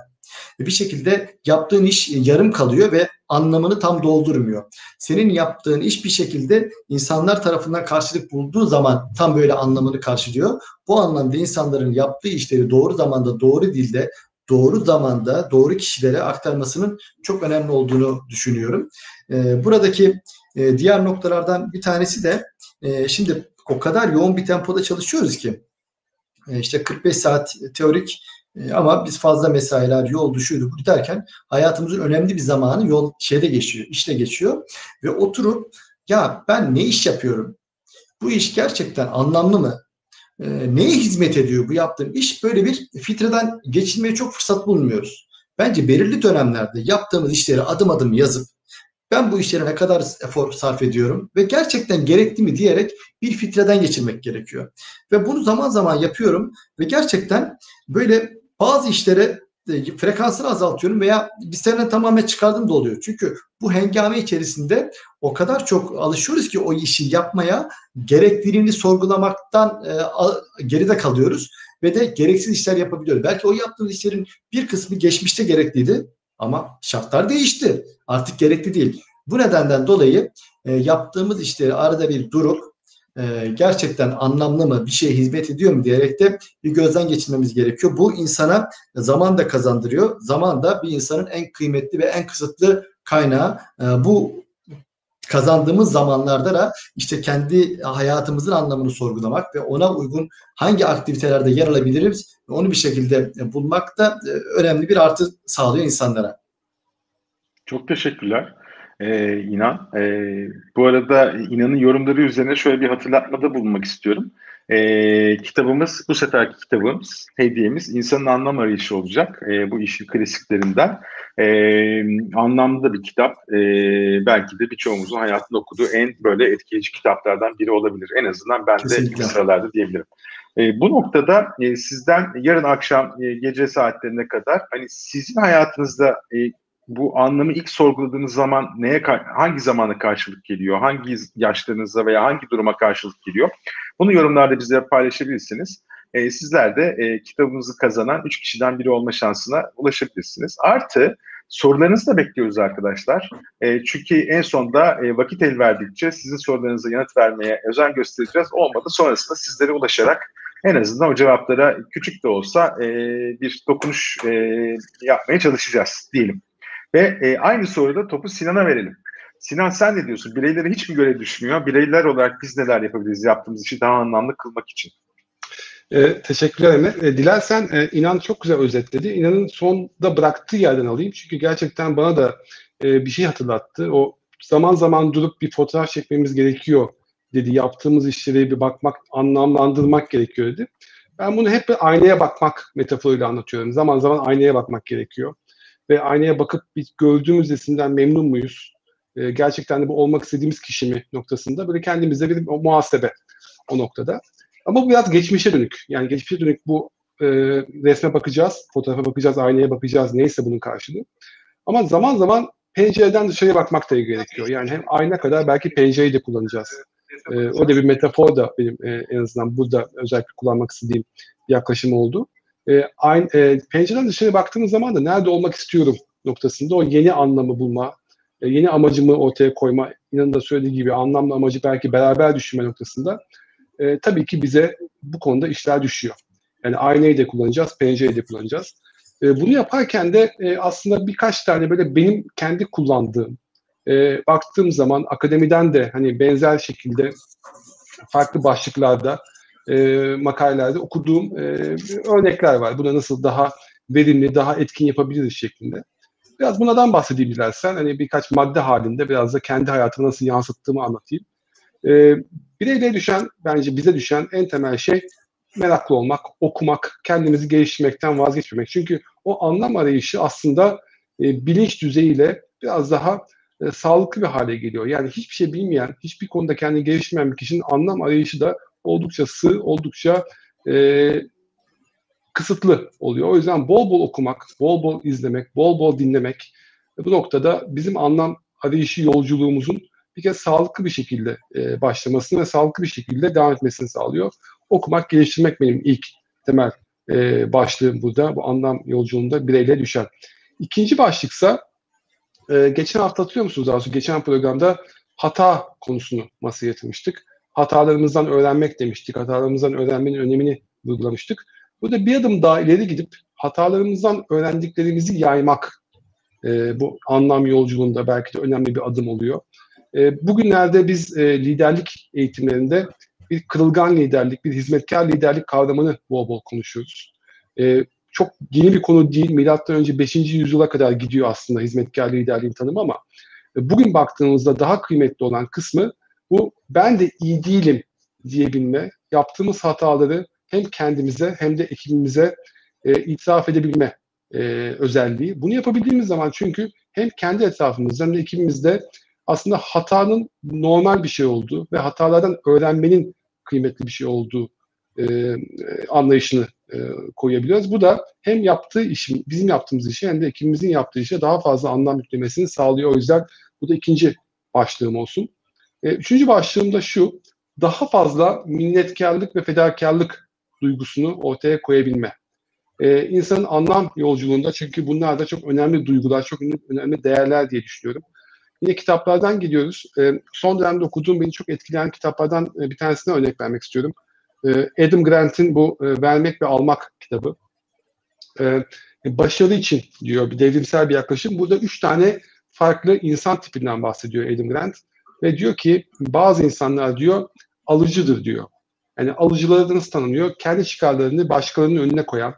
bir şekilde yaptığın iş yarım kalıyor ve anlamını tam doldurmuyor. Senin yaptığın iş bir şekilde insanlar tarafından karşılık bulduğu zaman tam böyle anlamını karşılıyor. Bu anlamda insanların yaptığı işleri doğru zamanda, doğru dilde, doğru zamanda, doğru kişilere aktarmasının çok önemli olduğunu düşünüyorum. Ee, buradaki e, diğer noktalardan bir tanesi de e, şimdi o kadar yoğun bir tempoda çalışıyoruz ki e, işte 45 saat teorik e, ama biz fazla mesailer, yol düşüyordu bu derken hayatımızın önemli bir zamanı yol şeyde geçiyor, işte geçiyor. Ve oturup ya ben ne iş yapıyorum? Bu iş gerçekten anlamlı mı? E, neye hizmet ediyor bu yaptığım iş? Böyle bir filtreden geçilmeye çok fırsat bulmuyoruz. Bence belirli dönemlerde yaptığımız işleri adım adım yazıp ben bu işlere ne kadar efor sarf ediyorum ve gerçekten gerekli mi diyerek bir filtreden geçirmek gerekiyor. Ve bunu zaman zaman yapıyorum ve gerçekten böyle bazı işlere e, frekansını azaltıyorum veya listelerden tamamen çıkardım da oluyor. Çünkü bu hengame içerisinde o kadar çok alışıyoruz ki o işi yapmaya gerekliliğini sorgulamaktan e, geride kalıyoruz ve de gereksiz işler yapabiliyoruz. Belki o yaptığımız işlerin bir kısmı geçmişte gerekliydi ama şartlar değişti. Artık gerekli değil. Bu nedenden dolayı e, yaptığımız işleri arada bir durup e, gerçekten anlamlı mı, bir şeye hizmet ediyor mu diyerek de bir gözden geçirmemiz gerekiyor. Bu insana zaman da kazandırıyor. Zaman da bir insanın en kıymetli ve en kısıtlı kaynağı. E, bu kazandığımız zamanlarda da işte kendi hayatımızın anlamını sorgulamak ve ona uygun hangi aktivitelerde yer alabiliriz onu bir şekilde bulmak da e, önemli bir artı sağlıyor insanlara. Çok teşekkürler e, İnan. E, bu arada İnan'ın yorumları üzerine şöyle bir hatırlatmada bulunmak istiyorum. E, kitabımız, bu seferki kitabımız, hediyemiz insanın anlam arayışı olacak. E, bu işin klasiklerinden. E, anlamlı bir kitap. E, belki de birçoğumuzun hayatında okuduğu en böyle etkileyici kitaplardan biri olabilir. En azından ben de ilk sıralarda diyebilirim. E, bu noktada e, sizden yarın akşam e, gece saatlerine kadar hani sizin hayatınızda e, bu anlamı ilk sorguladığınız zaman neye hangi zamana karşılık geliyor? Hangi yaşlarınızda veya hangi duruma karşılık geliyor? Bunu yorumlarda bize paylaşabilirsiniz. E, sizler de e, kitabımızı kazanan 3 kişiden biri olma şansına ulaşabilirsiniz. Artı Sorularınızı da bekliyoruz arkadaşlar. E, çünkü en sonda e, vakit el verdikçe sizin sorularınıza yanıt vermeye özen göstereceğiz. Olmadı sonrasında sizlere ulaşarak en azından o cevaplara küçük de olsa e, bir dokunuş e, yapmaya çalışacağız diyelim. Ve e, aynı soruda topu Sinan'a verelim. Sinan sen ne diyorsun? Bireylere hiç mi göre düşmüyor? Bireyler olarak biz neler yapabiliriz yaptığımız işi daha anlamlı kılmak için? E, teşekkürler Emre. E, dilersen e, İnan çok güzel özetledi. İnan'ın sonda bıraktığı yerden alayım. Çünkü gerçekten bana da e, bir şey hatırlattı. O zaman zaman durup bir fotoğraf çekmemiz gerekiyor dedi. Yaptığımız işleri bir bakmak, anlamlandırmak gerekiyor dedi. Ben bunu hep bir aynaya bakmak metaforuyla anlatıyorum. Zaman zaman aynaya bakmak gerekiyor. Ve aynaya bakıp bir gördüğümüz resimden memnun muyuz? E, gerçekten de bu olmak istediğimiz kişi mi noktasında böyle kendimize bir muhasebe o noktada. Ama bu biraz geçmişe dönük. Yani geçmişe dönük bu e, resme bakacağız, fotoğrafa bakacağız, aynaya bakacağız. Neyse bunun karşılığı. Ama zaman zaman pencereden dışarıya bakmak da gerekiyor. Yani hem ayna kadar belki pencereyi de kullanacağız. E, o da bir metafor da benim e, en azından burada özellikle kullanmak istediğim yaklaşım oldu. E, aynı, e, pencereden dışarıya baktığımız zaman da nerede olmak istiyorum noktasında o yeni anlamı bulma, e, yeni amacımı ortaya koyma, inanın da söylediği gibi anlamlı amacı belki beraber düşünme noktasında e, tabii ki bize bu konuda işler düşüyor. Yani aynayı da kullanacağız, pencereyi de kullanacağız. E, bunu yaparken de e, aslında birkaç tane böyle benim kendi kullandığım, e, baktığım zaman akademiden de hani benzer şekilde farklı başlıklarda, e, makalelerde okuduğum e, örnekler var. Buna nasıl daha verimli, daha etkin yapabiliriz şeklinde. Biraz bunlardan bahsedeyim dilersen. Hani birkaç madde halinde biraz da kendi hayatımı nasıl yansıttığımı anlatayım. E, bireyle düşen, bence bize düşen en temel şey meraklı olmak, okumak, kendimizi geliştirmekten vazgeçmemek. Çünkü o anlam arayışı aslında e, bilinç düzeyiyle biraz daha e, sağlıklı bir hale geliyor. Yani hiçbir şey bilmeyen, hiçbir konuda kendini geliştirmeyen bir kişinin anlam arayışı da oldukça sığ, oldukça e, kısıtlı oluyor. O yüzden bol bol okumak, bol bol izlemek, bol bol dinlemek bu noktada bizim anlam arayışı yolculuğumuzun bir kez sağlıklı bir şekilde e, başlamasını ve sağlıklı bir şekilde devam etmesini sağlıyor. Okumak, geliştirmek benim ilk temel e, başlığım burada. Bu anlam yolculuğunda bireyle düşen. İkinci başlıksa e, geçen hafta hatırlıyor musunuz Arzu? Geçen programda hata konusunu masaya yatırmıştık. Hatalarımızdan öğrenmek demiştik. Hatalarımızdan öğrenmenin önemini vurgulamıştık. Burada bir adım daha ileri gidip hatalarımızdan öğrendiklerimizi yaymak e, bu anlam yolculuğunda belki de önemli bir adım oluyor. E, bugünlerde biz e, liderlik eğitimlerinde bir kırılgan liderlik, bir hizmetkar liderlik kavramını bol bol konuşuyoruz. E, çok yeni bir konu değil. Milattan önce 5. yüzyıla kadar gidiyor aslında hizmetkar liderliğin tanımı ama e, bugün baktığımızda daha kıymetli olan kısmı bu ben de iyi değilim diyebilme, yaptığımız hataları hem kendimize hem de ekibimize e, itiraf edebilme e, özelliği. Bunu yapabildiğimiz zaman çünkü hem kendi etrafımızda hem de ekibimizde aslında hatanın normal bir şey olduğu ve hatalardan öğrenmenin kıymetli bir şey olduğu e, anlayışını e, koyabiliyoruz. Bu da hem yaptığı işin, bizim yaptığımız işe hem de ekibimizin yaptığı işe daha fazla anlam yüklemesini sağlıyor. O yüzden bu da ikinci başlığım olsun. E, üçüncü başlığım da şu, daha fazla minnetkarlık ve fedakarlık duygusunu ortaya koyabilme. Ee, insanın anlam yolculuğunda çünkü bunlar da çok önemli duygular, çok önemli değerler diye düşünüyorum. Yine kitaplardan gidiyoruz. E, son dönemde okuduğum beni çok etkileyen kitaplardan e, bir tanesine örnek vermek istiyorum. E, Adam Grant'in bu e, Vermek ve Almak kitabı. E, başarı için diyor bir devrimsel bir yaklaşım. Burada üç tane farklı insan tipinden bahsediyor Adam Grant. Ve diyor ki bazı insanlar diyor alıcıdır diyor. Yani alıcıları nasıl tanımlıyor? Kendi çıkarlarını başkalarının önüne koyan,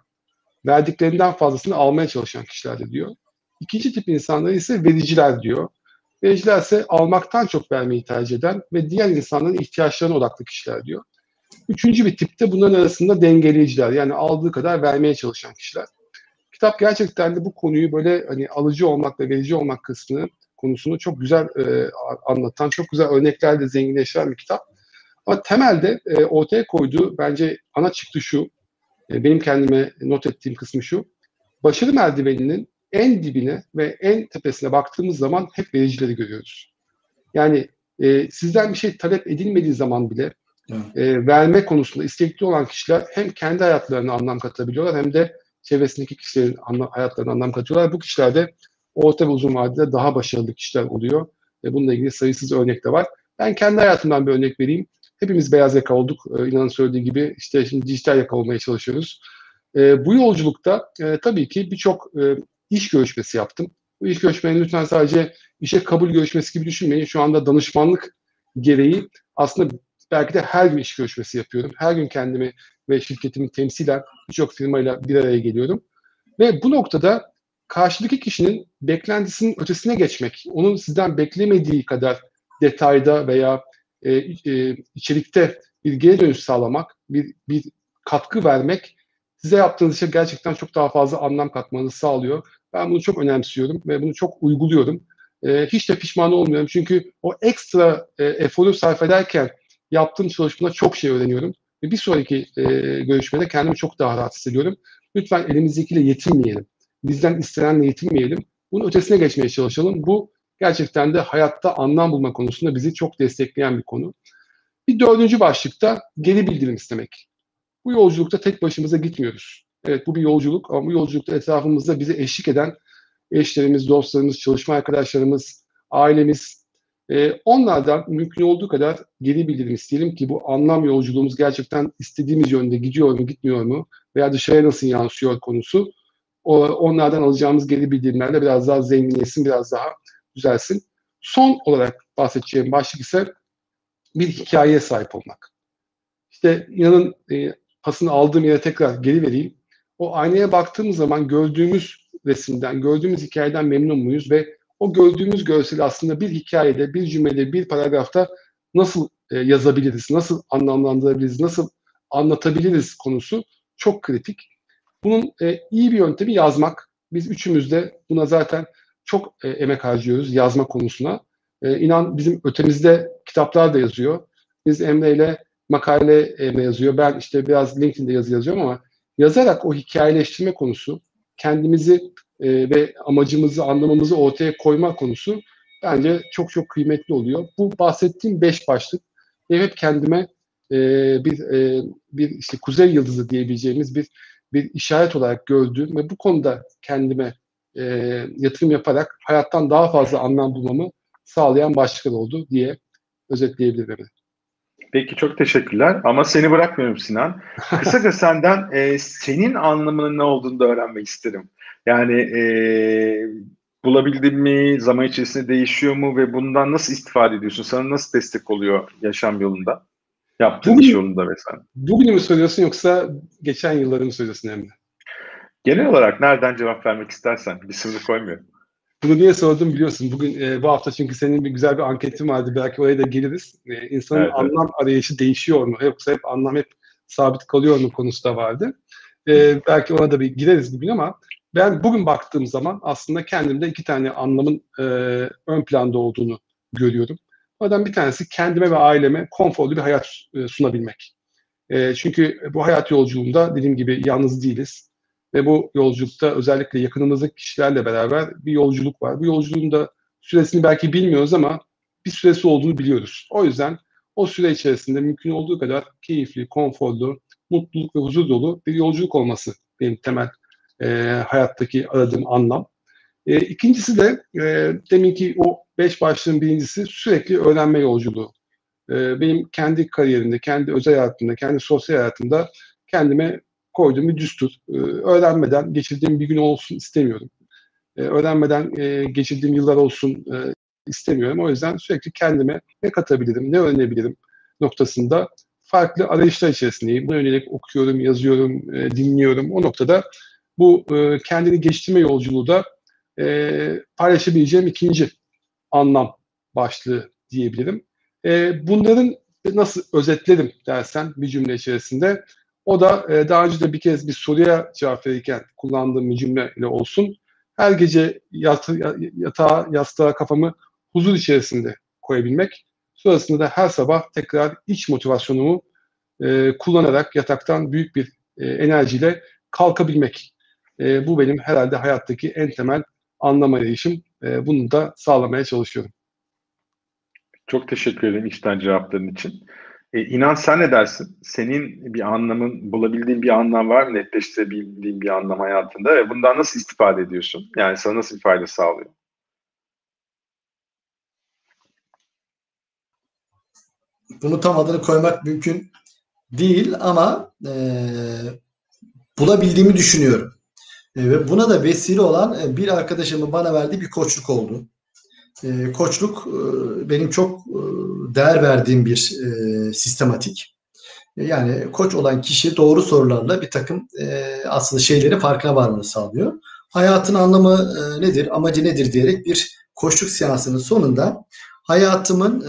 verdiklerinden fazlasını almaya çalışan kişilerdir diyor. İkinci tip insanlar ise vericiler diyor. Vericiler ise almaktan çok vermeyi tercih eden ve diğer insanların ihtiyaçlarına odaklı kişiler diyor. Üçüncü bir tipte bunların arasında dengeleyiciler yani aldığı kadar vermeye çalışan kişiler. Kitap gerçekten de bu konuyu böyle hani alıcı olmak ve verici olmak kısmını konusunu çok güzel e, anlatan, çok güzel örneklerle zenginleştiren bir kitap. Ama temelde e, ortaya koyduğu bence ana çıktı şu, e, benim kendime not ettiğim kısmı şu. Başarı merdiveninin en dibine ve en tepesine baktığımız zaman hep vericileri görüyoruz. Yani e, sizden bir şey talep edilmediği zaman bile e, verme konusunda istekli olan kişiler hem kendi hayatlarına anlam katabiliyorlar hem de çevresindeki kişilerin anlam, hayatlarına anlam katıyorlar. Bu kişiler de orta ve uzun vadede daha başarılı kişiler oluyor. E, bununla ilgili sayısız örnek de var. Ben kendi hayatımdan bir örnek vereyim. Hepimiz beyaz yaka olduk. E, İnanın söylediği gibi işte şimdi dijital yaka olmaya çalışıyoruz. E, bu yolculukta e, tabii ki birçok e, iş görüşmesi yaptım. Bu iş görüşmelerini lütfen sadece işe kabul görüşmesi gibi düşünmeyin. Şu anda danışmanlık gereği aslında belki de her gün iş görüşmesi yapıyorum. Her gün kendimi ve şirketimi temsilen birçok firmayla bir araya geliyorum. Ve bu noktada karşıdaki kişinin beklentisinin ötesine geçmek, onun sizden beklemediği kadar detayda veya e, e, içerikte bir geri dönüş sağlamak, bir, bir katkı vermek size yaptığınız işe gerçekten çok daha fazla anlam katmanızı sağlıyor. Ben bunu çok önemsiyorum ve bunu çok uyguluyorum. E, hiç de pişman olmuyorum çünkü o ekstra e, eforu sarf ederken yaptığım çalışmada çok şey öğreniyorum. Ve bir sonraki e, görüşmede kendimi çok daha rahat hissediyorum. Lütfen elimizdekiyle yetinmeyelim. Bizden istenenle yetinmeyelim. Bunun ötesine geçmeye çalışalım. Bu gerçekten de hayatta anlam bulma konusunda bizi çok destekleyen bir konu. Bir dördüncü başlıkta geri bildirim istemek. Bu yolculukta tek başımıza gitmiyoruz. Evet bu bir yolculuk ama bu yolculukta etrafımızda bizi eşlik eden eşlerimiz, dostlarımız, çalışma arkadaşlarımız, ailemiz, e, onlardan mümkün olduğu kadar geri bildirim isteyelim ki bu anlam yolculuğumuz gerçekten istediğimiz yönde gidiyor mu, gitmiyor mu veya dışarıya nasıl yansıyor konusu. O, onlardan alacağımız geri bildirimlerle biraz daha zenginleşsin, biraz daha düzelsin. Son olarak bahsedeceğim başlık ise bir hikayeye sahip olmak. İşte inanın e, pasını aldığım yere tekrar geri vereyim. O aynaya baktığımız zaman gördüğümüz resimden, gördüğümüz hikayeden memnun muyuz ve o gördüğümüz görsel aslında bir hikayede, bir cümlede, bir paragrafta nasıl e, yazabiliriz, nasıl anlamlandırabiliriz, nasıl anlatabiliriz konusu çok kritik. Bunun e, iyi bir yöntemi yazmak. Biz üçümüz de buna zaten çok e, emek harcıyoruz yazma konusuna. E, inan bizim ötemizde kitaplar da yazıyor. Biz Emre ile makale Emre yazıyor. Ben işte biraz LinkedIn'de yazı yazıyorum ama yazarak o hikayeleştirme konusu, kendimizi e, ve amacımızı, anlamamızı ortaya koyma konusu bence çok çok kıymetli oluyor. Bu bahsettiğim beş başlık benim hep kendime e, bir e, bir işte kuzey yıldızı diyebileceğimiz bir bir işaret olarak gördüğüm ve bu konuda kendime e, yatırım yaparak hayattan daha fazla anlam bulmamı sağlayan başlıklar oldu diye özetleyebilirim. Peki çok teşekkürler ama seni bırakmıyorum Sinan. Kısaca senden e, senin anlamının ne olduğunu da öğrenmek isterim. Yani e, bulabildin mi, zaman içerisinde değişiyor mu ve bundan nasıl istifade ediyorsun? Sana nasıl destek oluyor yaşam yolunda? Yaptığın bugün, iş yolunda vesaire. Bugünü mü söylüyorsun yoksa geçen yılları mı söylüyorsun Emre? Genel olarak nereden cevap vermek istersen bir sınır koymuyorum. Bunu niye sordum biliyorsun. Bugün e, bu hafta çünkü senin bir güzel bir anketin vardı. Belki oraya da geliriz. E, insanın evet, anlam evet. arayışı değişiyor mu? Yoksa hep anlam hep sabit kalıyor mu konusu da vardı. E, belki ona da bir gireriz bugün ama ben bugün baktığım zaman aslında kendimde iki tane anlamın e, ön planda olduğunu görüyorum. Oradan bir tanesi kendime ve aileme konforlu bir hayat e, sunabilmek. E, çünkü bu hayat yolculuğunda dediğim gibi yalnız değiliz. Ve bu yolculukta özellikle yakınımızdaki kişilerle beraber bir yolculuk var. Bu yolculuğun da süresini belki bilmiyoruz ama bir süresi olduğunu biliyoruz. O yüzden o süre içerisinde mümkün olduğu kadar keyifli, konforlu, mutluluk ve huzur dolu bir yolculuk olması benim temel e, hayattaki aradığım anlam. E, ikincisi de e, deminki o beş başlığın birincisi sürekli öğrenme yolculuğu. E, benim kendi kariyerimde, kendi özel hayatımda, kendi sosyal hayatımda kendime koyduğum bir düstur. E, öğrenmeden geçirdiğim bir gün olsun istemiyorum. E, öğrenmeden e, geçirdiğim yıllar olsun e, istemiyorum. O yüzden sürekli kendime ne katabilirim, ne öğrenebilirim noktasında farklı arayışlar içerisindeyim. Buna yönelik okuyorum, yazıyorum, e, dinliyorum. O noktada bu e, kendini geliştirme yolculuğu da e, paylaşabileceğim ikinci anlam başlığı diyebilirim. E, bunların nasıl özetledim dersen bir cümle içerisinde o da e, daha önce de bir kez bir soruya cevap verirken kullandığım bir cümleyle olsun. Her gece yat, yatağa, yastığa kafamı huzur içerisinde koyabilmek. Sonrasında da her sabah tekrar iç motivasyonumu e, kullanarak yataktan büyük bir e, enerjiyle kalkabilmek. E, bu benim herhalde hayattaki en temel anlam arayışım. E, bunu da sağlamaya çalışıyorum. Çok teşekkür ederim içten cevapların için. E, inan sen ne dersin? Senin bir anlamın, bulabildiğin bir anlam var mı? Netleştirebildiğin bir anlam hayatında ve bundan nasıl istifade ediyorsun? Yani sana nasıl bir fayda sağlıyor? Bunu tam adını koymak mümkün değil ama e, bulabildiğimi düşünüyorum. E, ve buna da vesile olan e, bir arkadaşımın bana verdiği bir koçluk oldu. E, koçluk benim çok değer verdiğim bir sistematik. Yani koç olan kişi doğru sorularla bir takım aslında şeyleri farkına varmanı sağlıyor. Hayatın anlamı nedir, amacı nedir diyerek bir koçluk seansının sonunda hayatımın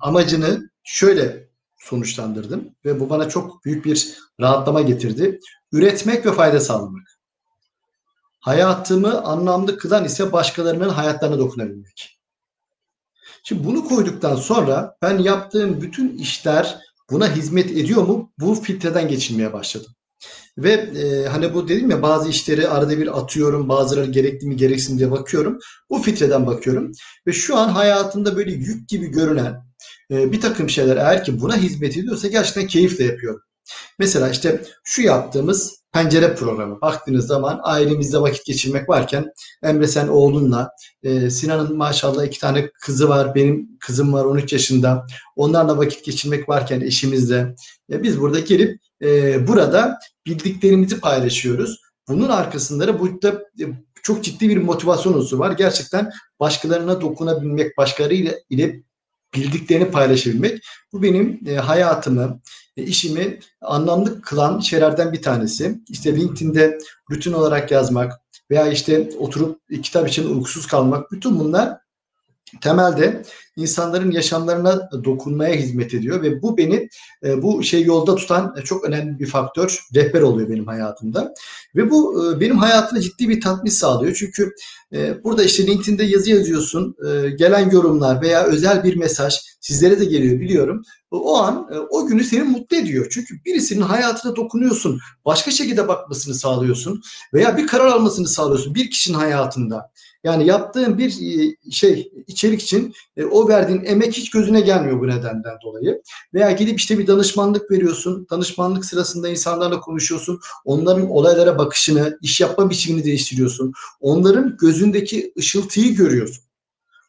amacını şöyle sonuçlandırdım ve bu bana çok büyük bir rahatlama getirdi. Üretmek ve fayda sağlamak. Hayatımı anlamlı kılan ise başkalarının hayatlarına dokunabilmek. Şimdi bunu koyduktan sonra ben yaptığım bütün işler buna hizmet ediyor mu? Bu filtreden geçilmeye başladım. Ve e, hani bu dedim ya bazı işleri arada bir atıyorum, bazıları gerekli mi gereksiz diye bakıyorum. Bu filtreden bakıyorum. Ve şu an hayatımda böyle yük gibi görünen e, bir takım şeyler eğer ki buna hizmet ediyorsa gerçekten keyifle yapıyorum. Mesela işte şu yaptığımız pencere programı. Baktığınız zaman ailemizde vakit geçirmek varken Emre sen oğlunla, e, Sinan'ın maşallah iki tane kızı var, benim kızım var 13 yaşında. Onlarla vakit geçirmek varken eşimizle e, biz burada gelip e, burada bildiklerimizi paylaşıyoruz. Bunun arkasında da burada e, çok ciddi bir motivasyon unsuru var. Gerçekten başkalarına dokunabilmek, başkalarıyla ile bildiklerini paylaşabilmek. Bu benim e, hayatımı, işimi anlamlı kılan şeylerden bir tanesi. İşte LinkedIn'de rutin olarak yazmak veya işte oturup kitap için uykusuz kalmak. Bütün bunlar temelde insanların yaşamlarına dokunmaya hizmet ediyor ve bu beni e, bu şey yolda tutan çok önemli bir faktör, rehber oluyor benim hayatımda. Ve bu e, benim hayatımda ciddi bir tatmin sağlıyor. Çünkü e, burada işte LinkedIn'de yazı yazıyorsun, gelen yorumlar veya özel bir mesaj sizlere de geliyor biliyorum. O an o günü seni mutlu ediyor. Çünkü birisinin hayatına dokunuyorsun. Başka şekilde bakmasını sağlıyorsun veya bir karar almasını sağlıyorsun bir kişinin hayatında. Yani yaptığın bir şey içerik için o verdiğin emek hiç gözüne gelmiyor bu nedenden dolayı. Veya gidip işte bir danışmanlık veriyorsun. Danışmanlık sırasında insanlarla konuşuyorsun. Onların olaylara bakışını, iş yapma biçimini değiştiriyorsun. Onların gözündeki ışıltıyı görüyorsun.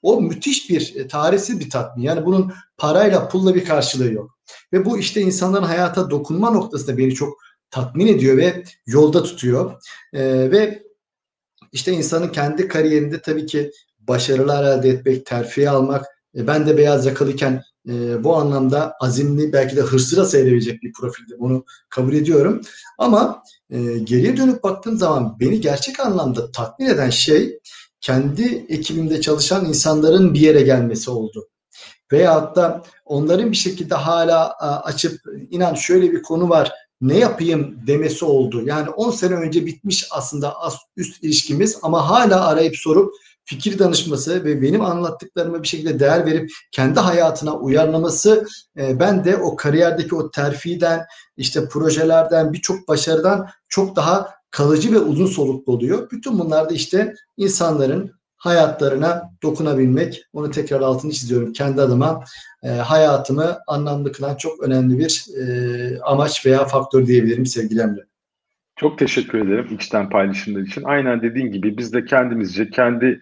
O müthiş bir e, tarihsiz bir tatmin. Yani bunun parayla pulla bir karşılığı yok. Ve bu işte insanların hayata dokunma noktasında beni çok tatmin ediyor ve yolda tutuyor. Ee, ve işte insanın kendi kariyerinde tabii ki başarılar elde etmek, terfi almak. E, ben de beyaz yakalıyken e, bu anlamda azimli belki de hırslı da sayılabilecek bir profilde bunu kabul ediyorum. Ama e, geriye dönüp baktığım zaman beni gerçek anlamda tatmin eden şey kendi ekibimde çalışan insanların bir yere gelmesi oldu. Veyahut da onların bir şekilde hala açıp inan şöyle bir konu var ne yapayım demesi oldu. Yani 10 sene önce bitmiş aslında üst ilişkimiz ama hala arayıp sorup fikir danışması ve benim anlattıklarıma bir şekilde değer verip kendi hayatına uyarlaması e, ben de o kariyerdeki o terfiden işte projelerden birçok başarıdan çok daha kalıcı ve uzun soluklu oluyor. Bütün bunlar da işte insanların hayatlarına dokunabilmek. Onu tekrar altını çiziyorum kendi adıma. E, hayatımı anlamlı kılan çok önemli bir e, amaç veya faktör diyebilirim sevgili Emre. Çok teşekkür ederim içten paylaşımlar için. Aynen dediğin gibi biz de kendimizce kendi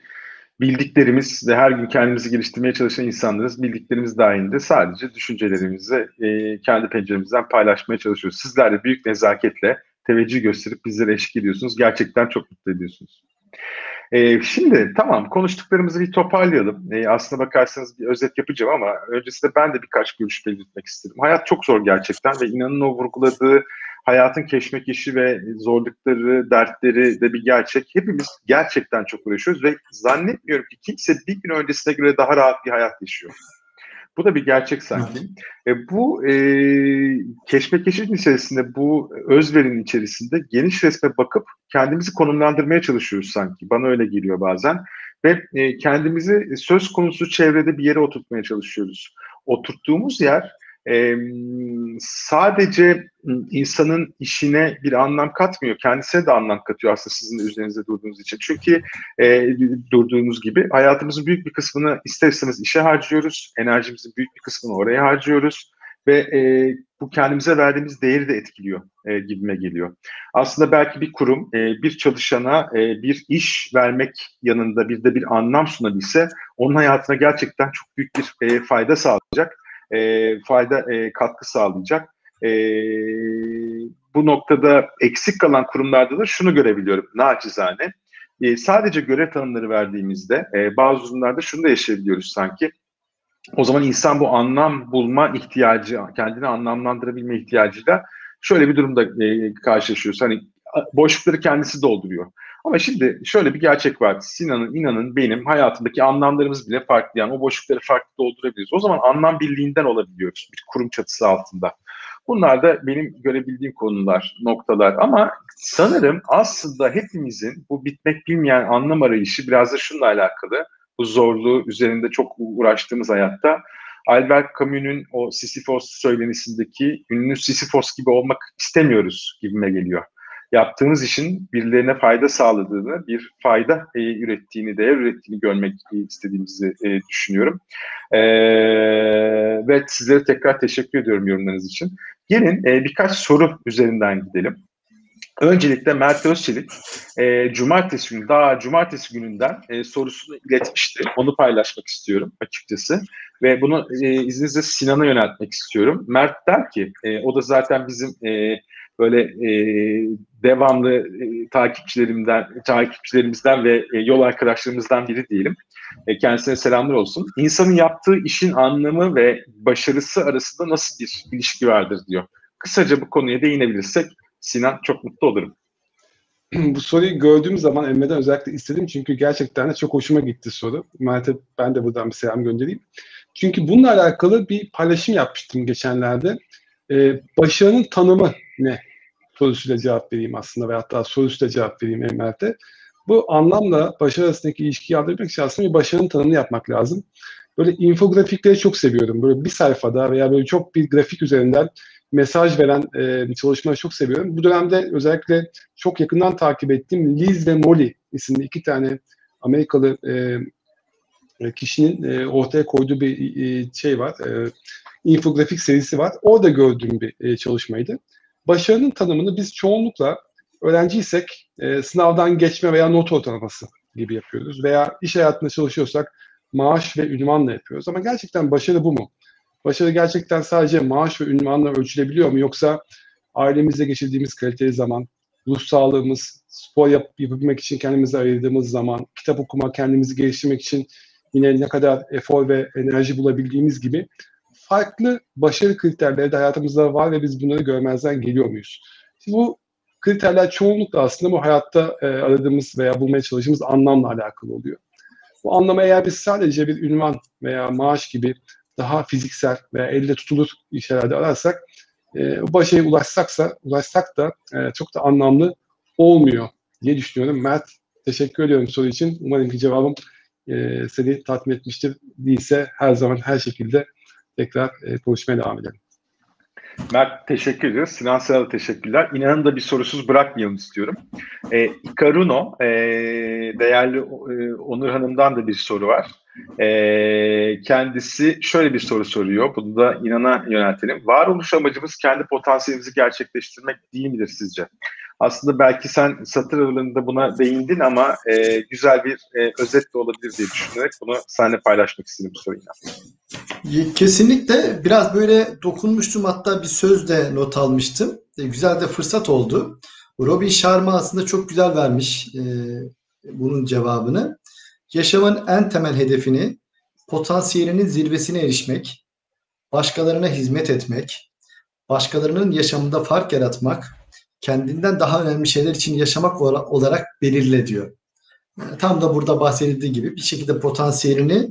bildiklerimiz ve her gün kendimizi geliştirmeye çalışan insanlarız. Bildiklerimiz dahilinde sadece düşüncelerimizi e, kendi penceremizden paylaşmaya çalışıyoruz. Sizler de büyük nezaketle teveccüh gösterip bizlere eşlik ediyorsunuz. Gerçekten çok mutlu ediyorsunuz. E, şimdi tamam konuştuklarımızı bir toparlayalım. E, aslına bakarsanız bir özet yapacağım ama öncesinde ben de birkaç görüş belirtmek istedim. Hayat çok zor gerçekten ve inanın o vurguladığı hayatın keşmekeşi ve zorlukları, dertleri de bir gerçek. Hepimiz gerçekten çok uğraşıyoruz ve zannetmiyorum ki kimse bir gün öncesine göre daha rahat bir hayat yaşıyor. Bu da bir gerçek sanki. E, bu e, keşmekeşin içerisinde, bu özverinin içerisinde geniş resme bakıp kendimizi konumlandırmaya çalışıyoruz sanki. Bana öyle geliyor bazen. Ve e, kendimizi söz konusu çevrede bir yere oturtmaya çalışıyoruz. Oturttuğumuz yer e, sadece insanın işine bir anlam katmıyor. Kendisine de anlam katıyor aslında sizin de üzerinizde durduğunuz için. Çünkü e, durduğunuz gibi hayatımızın büyük bir kısmını ister istemez işe harcıyoruz. Enerjimizin büyük bir kısmını oraya harcıyoruz. ve e, bu kendimize verdiğimiz değeri de etkiliyor e, gibime geliyor. Aslında belki bir kurum e, bir çalışana e, bir iş vermek yanında bir de bir anlam sunabilse onun hayatına gerçekten çok büyük bir e, fayda sağlayacak, e, fayda e, katkı sağlayacak. E, bu noktada eksik kalan kurumlarda da şunu görebiliyorum naçizane. E, sadece görev tanımları verdiğimizde e, bazı durumlarda şunu da yaşayabiliyoruz sanki. O zaman insan bu anlam bulma ihtiyacı, kendini anlamlandırabilme ihtiyacıyla şöyle bir durumda e, karşılaşıyoruz. Hani boşlukları kendisi dolduruyor. Ama şimdi şöyle bir gerçek var. Sinan'ın, İnan'ın, benim hayatındaki anlamlarımız bile farklı. Yani o boşlukları farklı doldurabiliriz. O zaman anlam birliğinden olabiliyoruz bir kurum çatısı altında. Bunlar da benim görebildiğim konular, noktalar. Ama sanırım aslında hepimizin bu bitmek bilmeyen anlam arayışı biraz da şununla alakalı. Bu zorluğu üzerinde çok uğraştığımız hayatta. Albert Camus'un o Sisyphos söylenisindeki ünlü Sisyphos gibi olmak istemiyoruz gibime geliyor. Yaptığımız işin birilerine fayda sağladığını, bir fayda e, ürettiğini, değer ürettiğini görmek istediğimizi e, düşünüyorum. E, ve sizlere tekrar teşekkür ediyorum yorumlarınız için. Gelin birkaç soru üzerinden gidelim. Öncelikle Mert Özçelik e, cumartesi günü, daha cumartesi gününden e, sorusunu iletmişti. Onu paylaşmak istiyorum açıkçası. Ve bunu e, izninizle Sinan'a yöneltmek istiyorum. Mert der ki, e, o da zaten bizim e, böyle e, devamlı e, takipçilerimden, takipçilerimizden ve e, yol arkadaşlarımızdan biri diyelim. E, kendisine selamlar olsun. İnsanın yaptığı işin anlamı ve başarısı arasında nasıl bir ilişki vardır diyor. Kısaca bu konuya değinebilirsek Sinan çok mutlu olurum. bu soruyu gördüğüm zaman Emre'den özellikle istedim çünkü gerçekten de çok hoşuma gitti soru. Mert'e ben de buradan bir selam göndereyim. Çünkü bununla alakalı bir paylaşım yapmıştım geçenlerde. Ee, başarının tanımı ne? Sorusuyla cevap vereyim aslında ve hatta sorusuyla cevap vereyim Mert'e. Bu anlamla başarı arasındaki ilişkiyi anlayabilmek için aslında bir başarının tanımını yapmak lazım. Böyle infografikleri çok seviyorum. Böyle bir sayfada veya böyle çok bir grafik üzerinden mesaj veren e, çalışmaları çok seviyorum. Bu dönemde özellikle çok yakından takip ettiğim Liz ve Molly isimli iki tane Amerikalı e, e kişinin e, ortaya koyduğu bir e, şey var. E, infografik serisi var. Orada gördüğüm bir e, çalışmaydı. Başarının tanımını biz çoğunlukla öğrenciysek e, sınavdan geçme veya not ortalaması gibi yapıyoruz. Veya iş hayatında çalışıyorsak maaş ve ünvanla yapıyoruz. Ama gerçekten başarı bu mu? Başarı gerçekten sadece maaş ve ünvanla ölçülebiliyor mu? Yoksa ailemizle geçirdiğimiz kaliteli zaman, ruh sağlığımız, spor yap yapabilmek için kendimize ayırdığımız zaman, kitap okuma, kendimizi geliştirmek için yine ne kadar efor ve enerji bulabildiğimiz gibi farklı başarı kriterleri de hayatımızda var ve biz bunları görmezden geliyor muyuz? Şimdi bu kriterler çoğunlukla aslında bu hayatta e, aradığımız veya bulmaya çalıştığımız anlamla alakalı oluyor. Bu anlamı eğer biz sadece bir ünvan veya maaş gibi daha fiziksel veya elde tutulur işlerde ararsak e, başarıya ulaşsaksa, ulaşsak da e, çok da anlamlı olmuyor diye düşünüyorum. Mert teşekkür ediyorum soru için. Umarım ki cevabım e, seni tatmin etmiştir. Değilse her zaman her şekilde tekrar e, konuşmaya devam edelim. Mert teşekkür ediyoruz. Sinan sana teşekkürler. İnanın da bir sorusuz bırakmayalım istiyorum. E, Ikaruno, e, değerli e, Onur Hanım'dan da bir soru var. E, kendisi şöyle bir soru soruyor. Bunu da inana yöneltelim. Varoluş amacımız kendi potansiyelimizi gerçekleştirmek değil midir sizce? Aslında belki sen satır aralığında buna değindin ama e, güzel bir e, özet de olabilir diye düşünerek bunu seninle paylaşmak istedim bu soruyu. Kesinlikle biraz böyle dokunmuştum hatta bir söz de not almıştım. E, güzel de fırsat oldu. Robin Sharma aslında çok güzel vermiş e, bunun cevabını. Yaşamın en temel hedefini potansiyelinin zirvesine erişmek, başkalarına hizmet etmek, başkalarının yaşamında fark yaratmak, kendinden daha önemli şeyler için yaşamak olarak belirle diyor. Tam da burada bahsedildiği gibi bir şekilde potansiyelini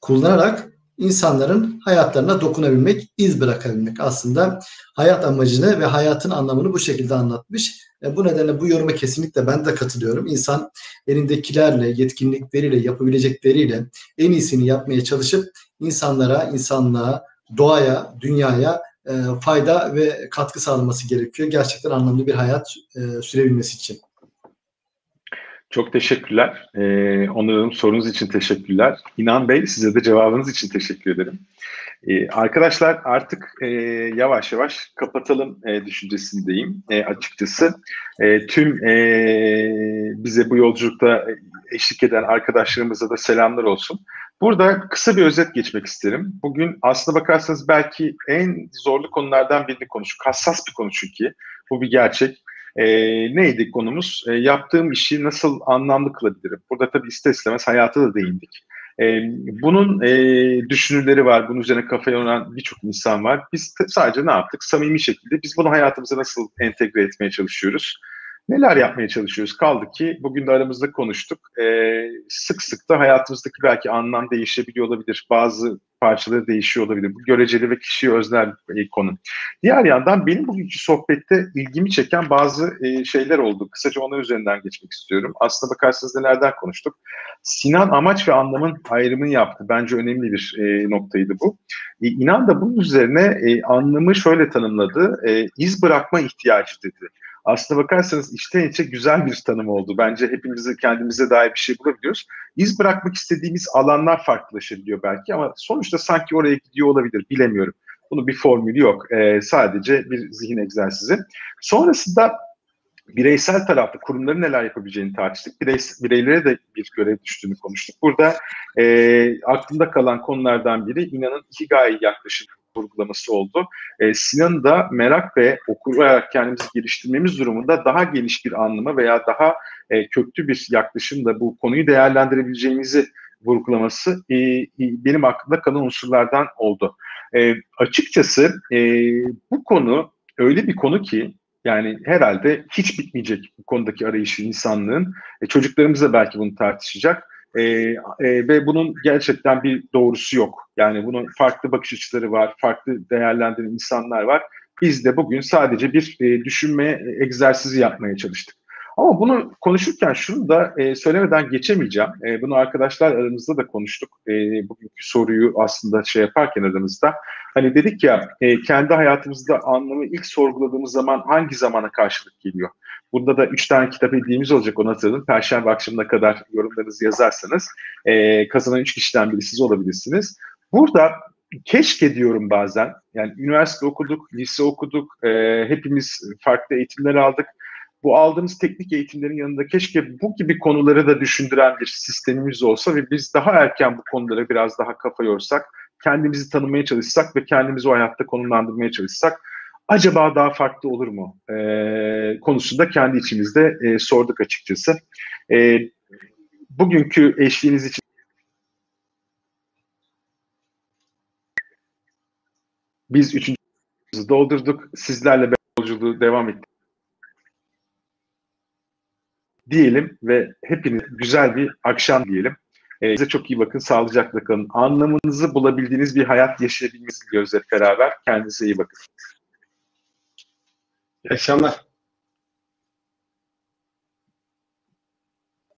kullanarak insanların hayatlarına dokunabilmek, iz bırakabilmek. Aslında hayat amacını ve hayatın anlamını bu şekilde anlatmış. E, bu nedenle bu yoruma kesinlikle ben de katılıyorum. İnsan elindekilerle, yetkinlikleriyle, yapabilecekleriyle en iyisini yapmaya çalışıp insanlara, insanlığa, doğaya, dünyaya e, fayda ve katkı sağlaması gerekiyor. Gerçekten anlamlı bir hayat e, sürebilmesi için. Çok teşekkürler. Ee, Onur sorunuz için teşekkürler. İnan Bey size de cevabınız için teşekkür ederim. Ee, arkadaşlar artık e, yavaş yavaş kapatalım e, düşüncesindeyim e, açıkçası. E, tüm e, bize bu yolculukta eşlik eden arkadaşlarımıza da selamlar olsun. Burada kısa bir özet geçmek isterim. Bugün aslına bakarsanız belki en zorlu konulardan birini konuştuk. Hassas bir konu çünkü. Bu bir gerçek. E, neydi konumuz? E, yaptığım işi nasıl anlamlı kılabilirim? Burada tabii ister istemez hayata da değindik. E, bunun e, düşünürleri var, bunun üzerine kafa yoran birçok insan var. Biz sadece ne yaptık? Samimi şekilde biz bunu hayatımıza nasıl entegre etmeye çalışıyoruz? Neler yapmaya çalışıyoruz? Kaldı ki bugün de aramızda konuştuk. Ee, sık sık da hayatımızdaki belki anlam değişebiliyor olabilir. Bazı parçaları değişiyor olabilir. Bu göreceli ve kişiye öznel konu. Diğer yandan benim bugünkü sohbette ilgimi çeken bazı e, şeyler oldu. Kısaca onun üzerinden geçmek istiyorum. Aslında bakarsanız nelerden konuştuk. Sinan amaç ve anlamın ayrımını yaptı. Bence önemli bir e, noktaydı bu. E, İnan da bunun üzerine anlamı şöyle tanımladı. İz bırakma ihtiyacı dedi aslına bakarsanız içten içe güzel bir tanım oldu. Bence hepimizi kendimize dair bir şey bulabiliyoruz. İz bırakmak istediğimiz alanlar farklılaşabiliyor belki ama sonuçta sanki oraya gidiyor olabilir bilemiyorum. Bunun bir formülü yok. Ee, sadece bir zihin egzersizi. Sonrasında bireysel tarafta kurumların neler yapabileceğini tartıştık. Birey, bireylere de bir görev düştüğünü konuştuk. Burada e, aklımda kalan konulardan biri inanın Ikigai yaklaşımı vurgulaması oldu. E, Sinan'ın da merak ve okurarak kendimizi geliştirmemiz durumunda daha geniş bir anlamı veya daha e, köklü bir yaklaşımda bu konuyu değerlendirebileceğimizi vurgulaması e, e, benim aklımda kalan unsurlardan oldu. E, açıkçası e, bu konu öyle bir konu ki yani herhalde hiç bitmeyecek bu konudaki arayışı insanlığın. E, çocuklarımız da belki bunu tartışacak. E, e, ve bunun gerçekten bir doğrusu yok. Yani bunun farklı bakış açıları var, farklı değerlendiren insanlar var. Biz de bugün sadece bir e, düşünme egzersizi yapmaya çalıştık. Ama bunu konuşurken şunu da e, söylemeden geçemeyeceğim. E, bunu arkadaşlar aramızda da konuştuk. E, bugünkü soruyu aslında şey yaparken aramızda. Hani dedik ya e, kendi hayatımızda anlamı ilk sorguladığımız zaman hangi zamana karşılık geliyor? Burada da üç tane kitap hediyemiz olacak onu hatırladım. Perşembe akşamına kadar yorumlarınızı yazarsanız e, kazanan üç kişiden biri siz olabilirsiniz. Burada keşke diyorum bazen. Yani üniversite okuduk, lise okuduk, e, hepimiz farklı eğitimler aldık. Bu aldığımız teknik eğitimlerin yanında keşke bu gibi konuları da düşündüren bir sistemimiz olsa ve biz daha erken bu konulara biraz daha kafa yorsak, kendimizi tanımaya çalışsak ve kendimizi o hayatta konumlandırmaya çalışsak acaba daha farklı olur mu e, konusunda kendi içimizde e, sorduk açıkçası. E, bugünkü eşliğiniz için biz üçüncü doldurduk. Sizlerle yolculuğu devam ettik. Diyelim ve hepiniz güzel bir akşam diyelim. E, size çok iyi bakın, sağlıcakla kalın. Anlamınızı bulabildiğiniz bir hayat yaşayabilmenizi diliyoruz hep beraber. Kendinize iyi bakın. İyi akşamlar.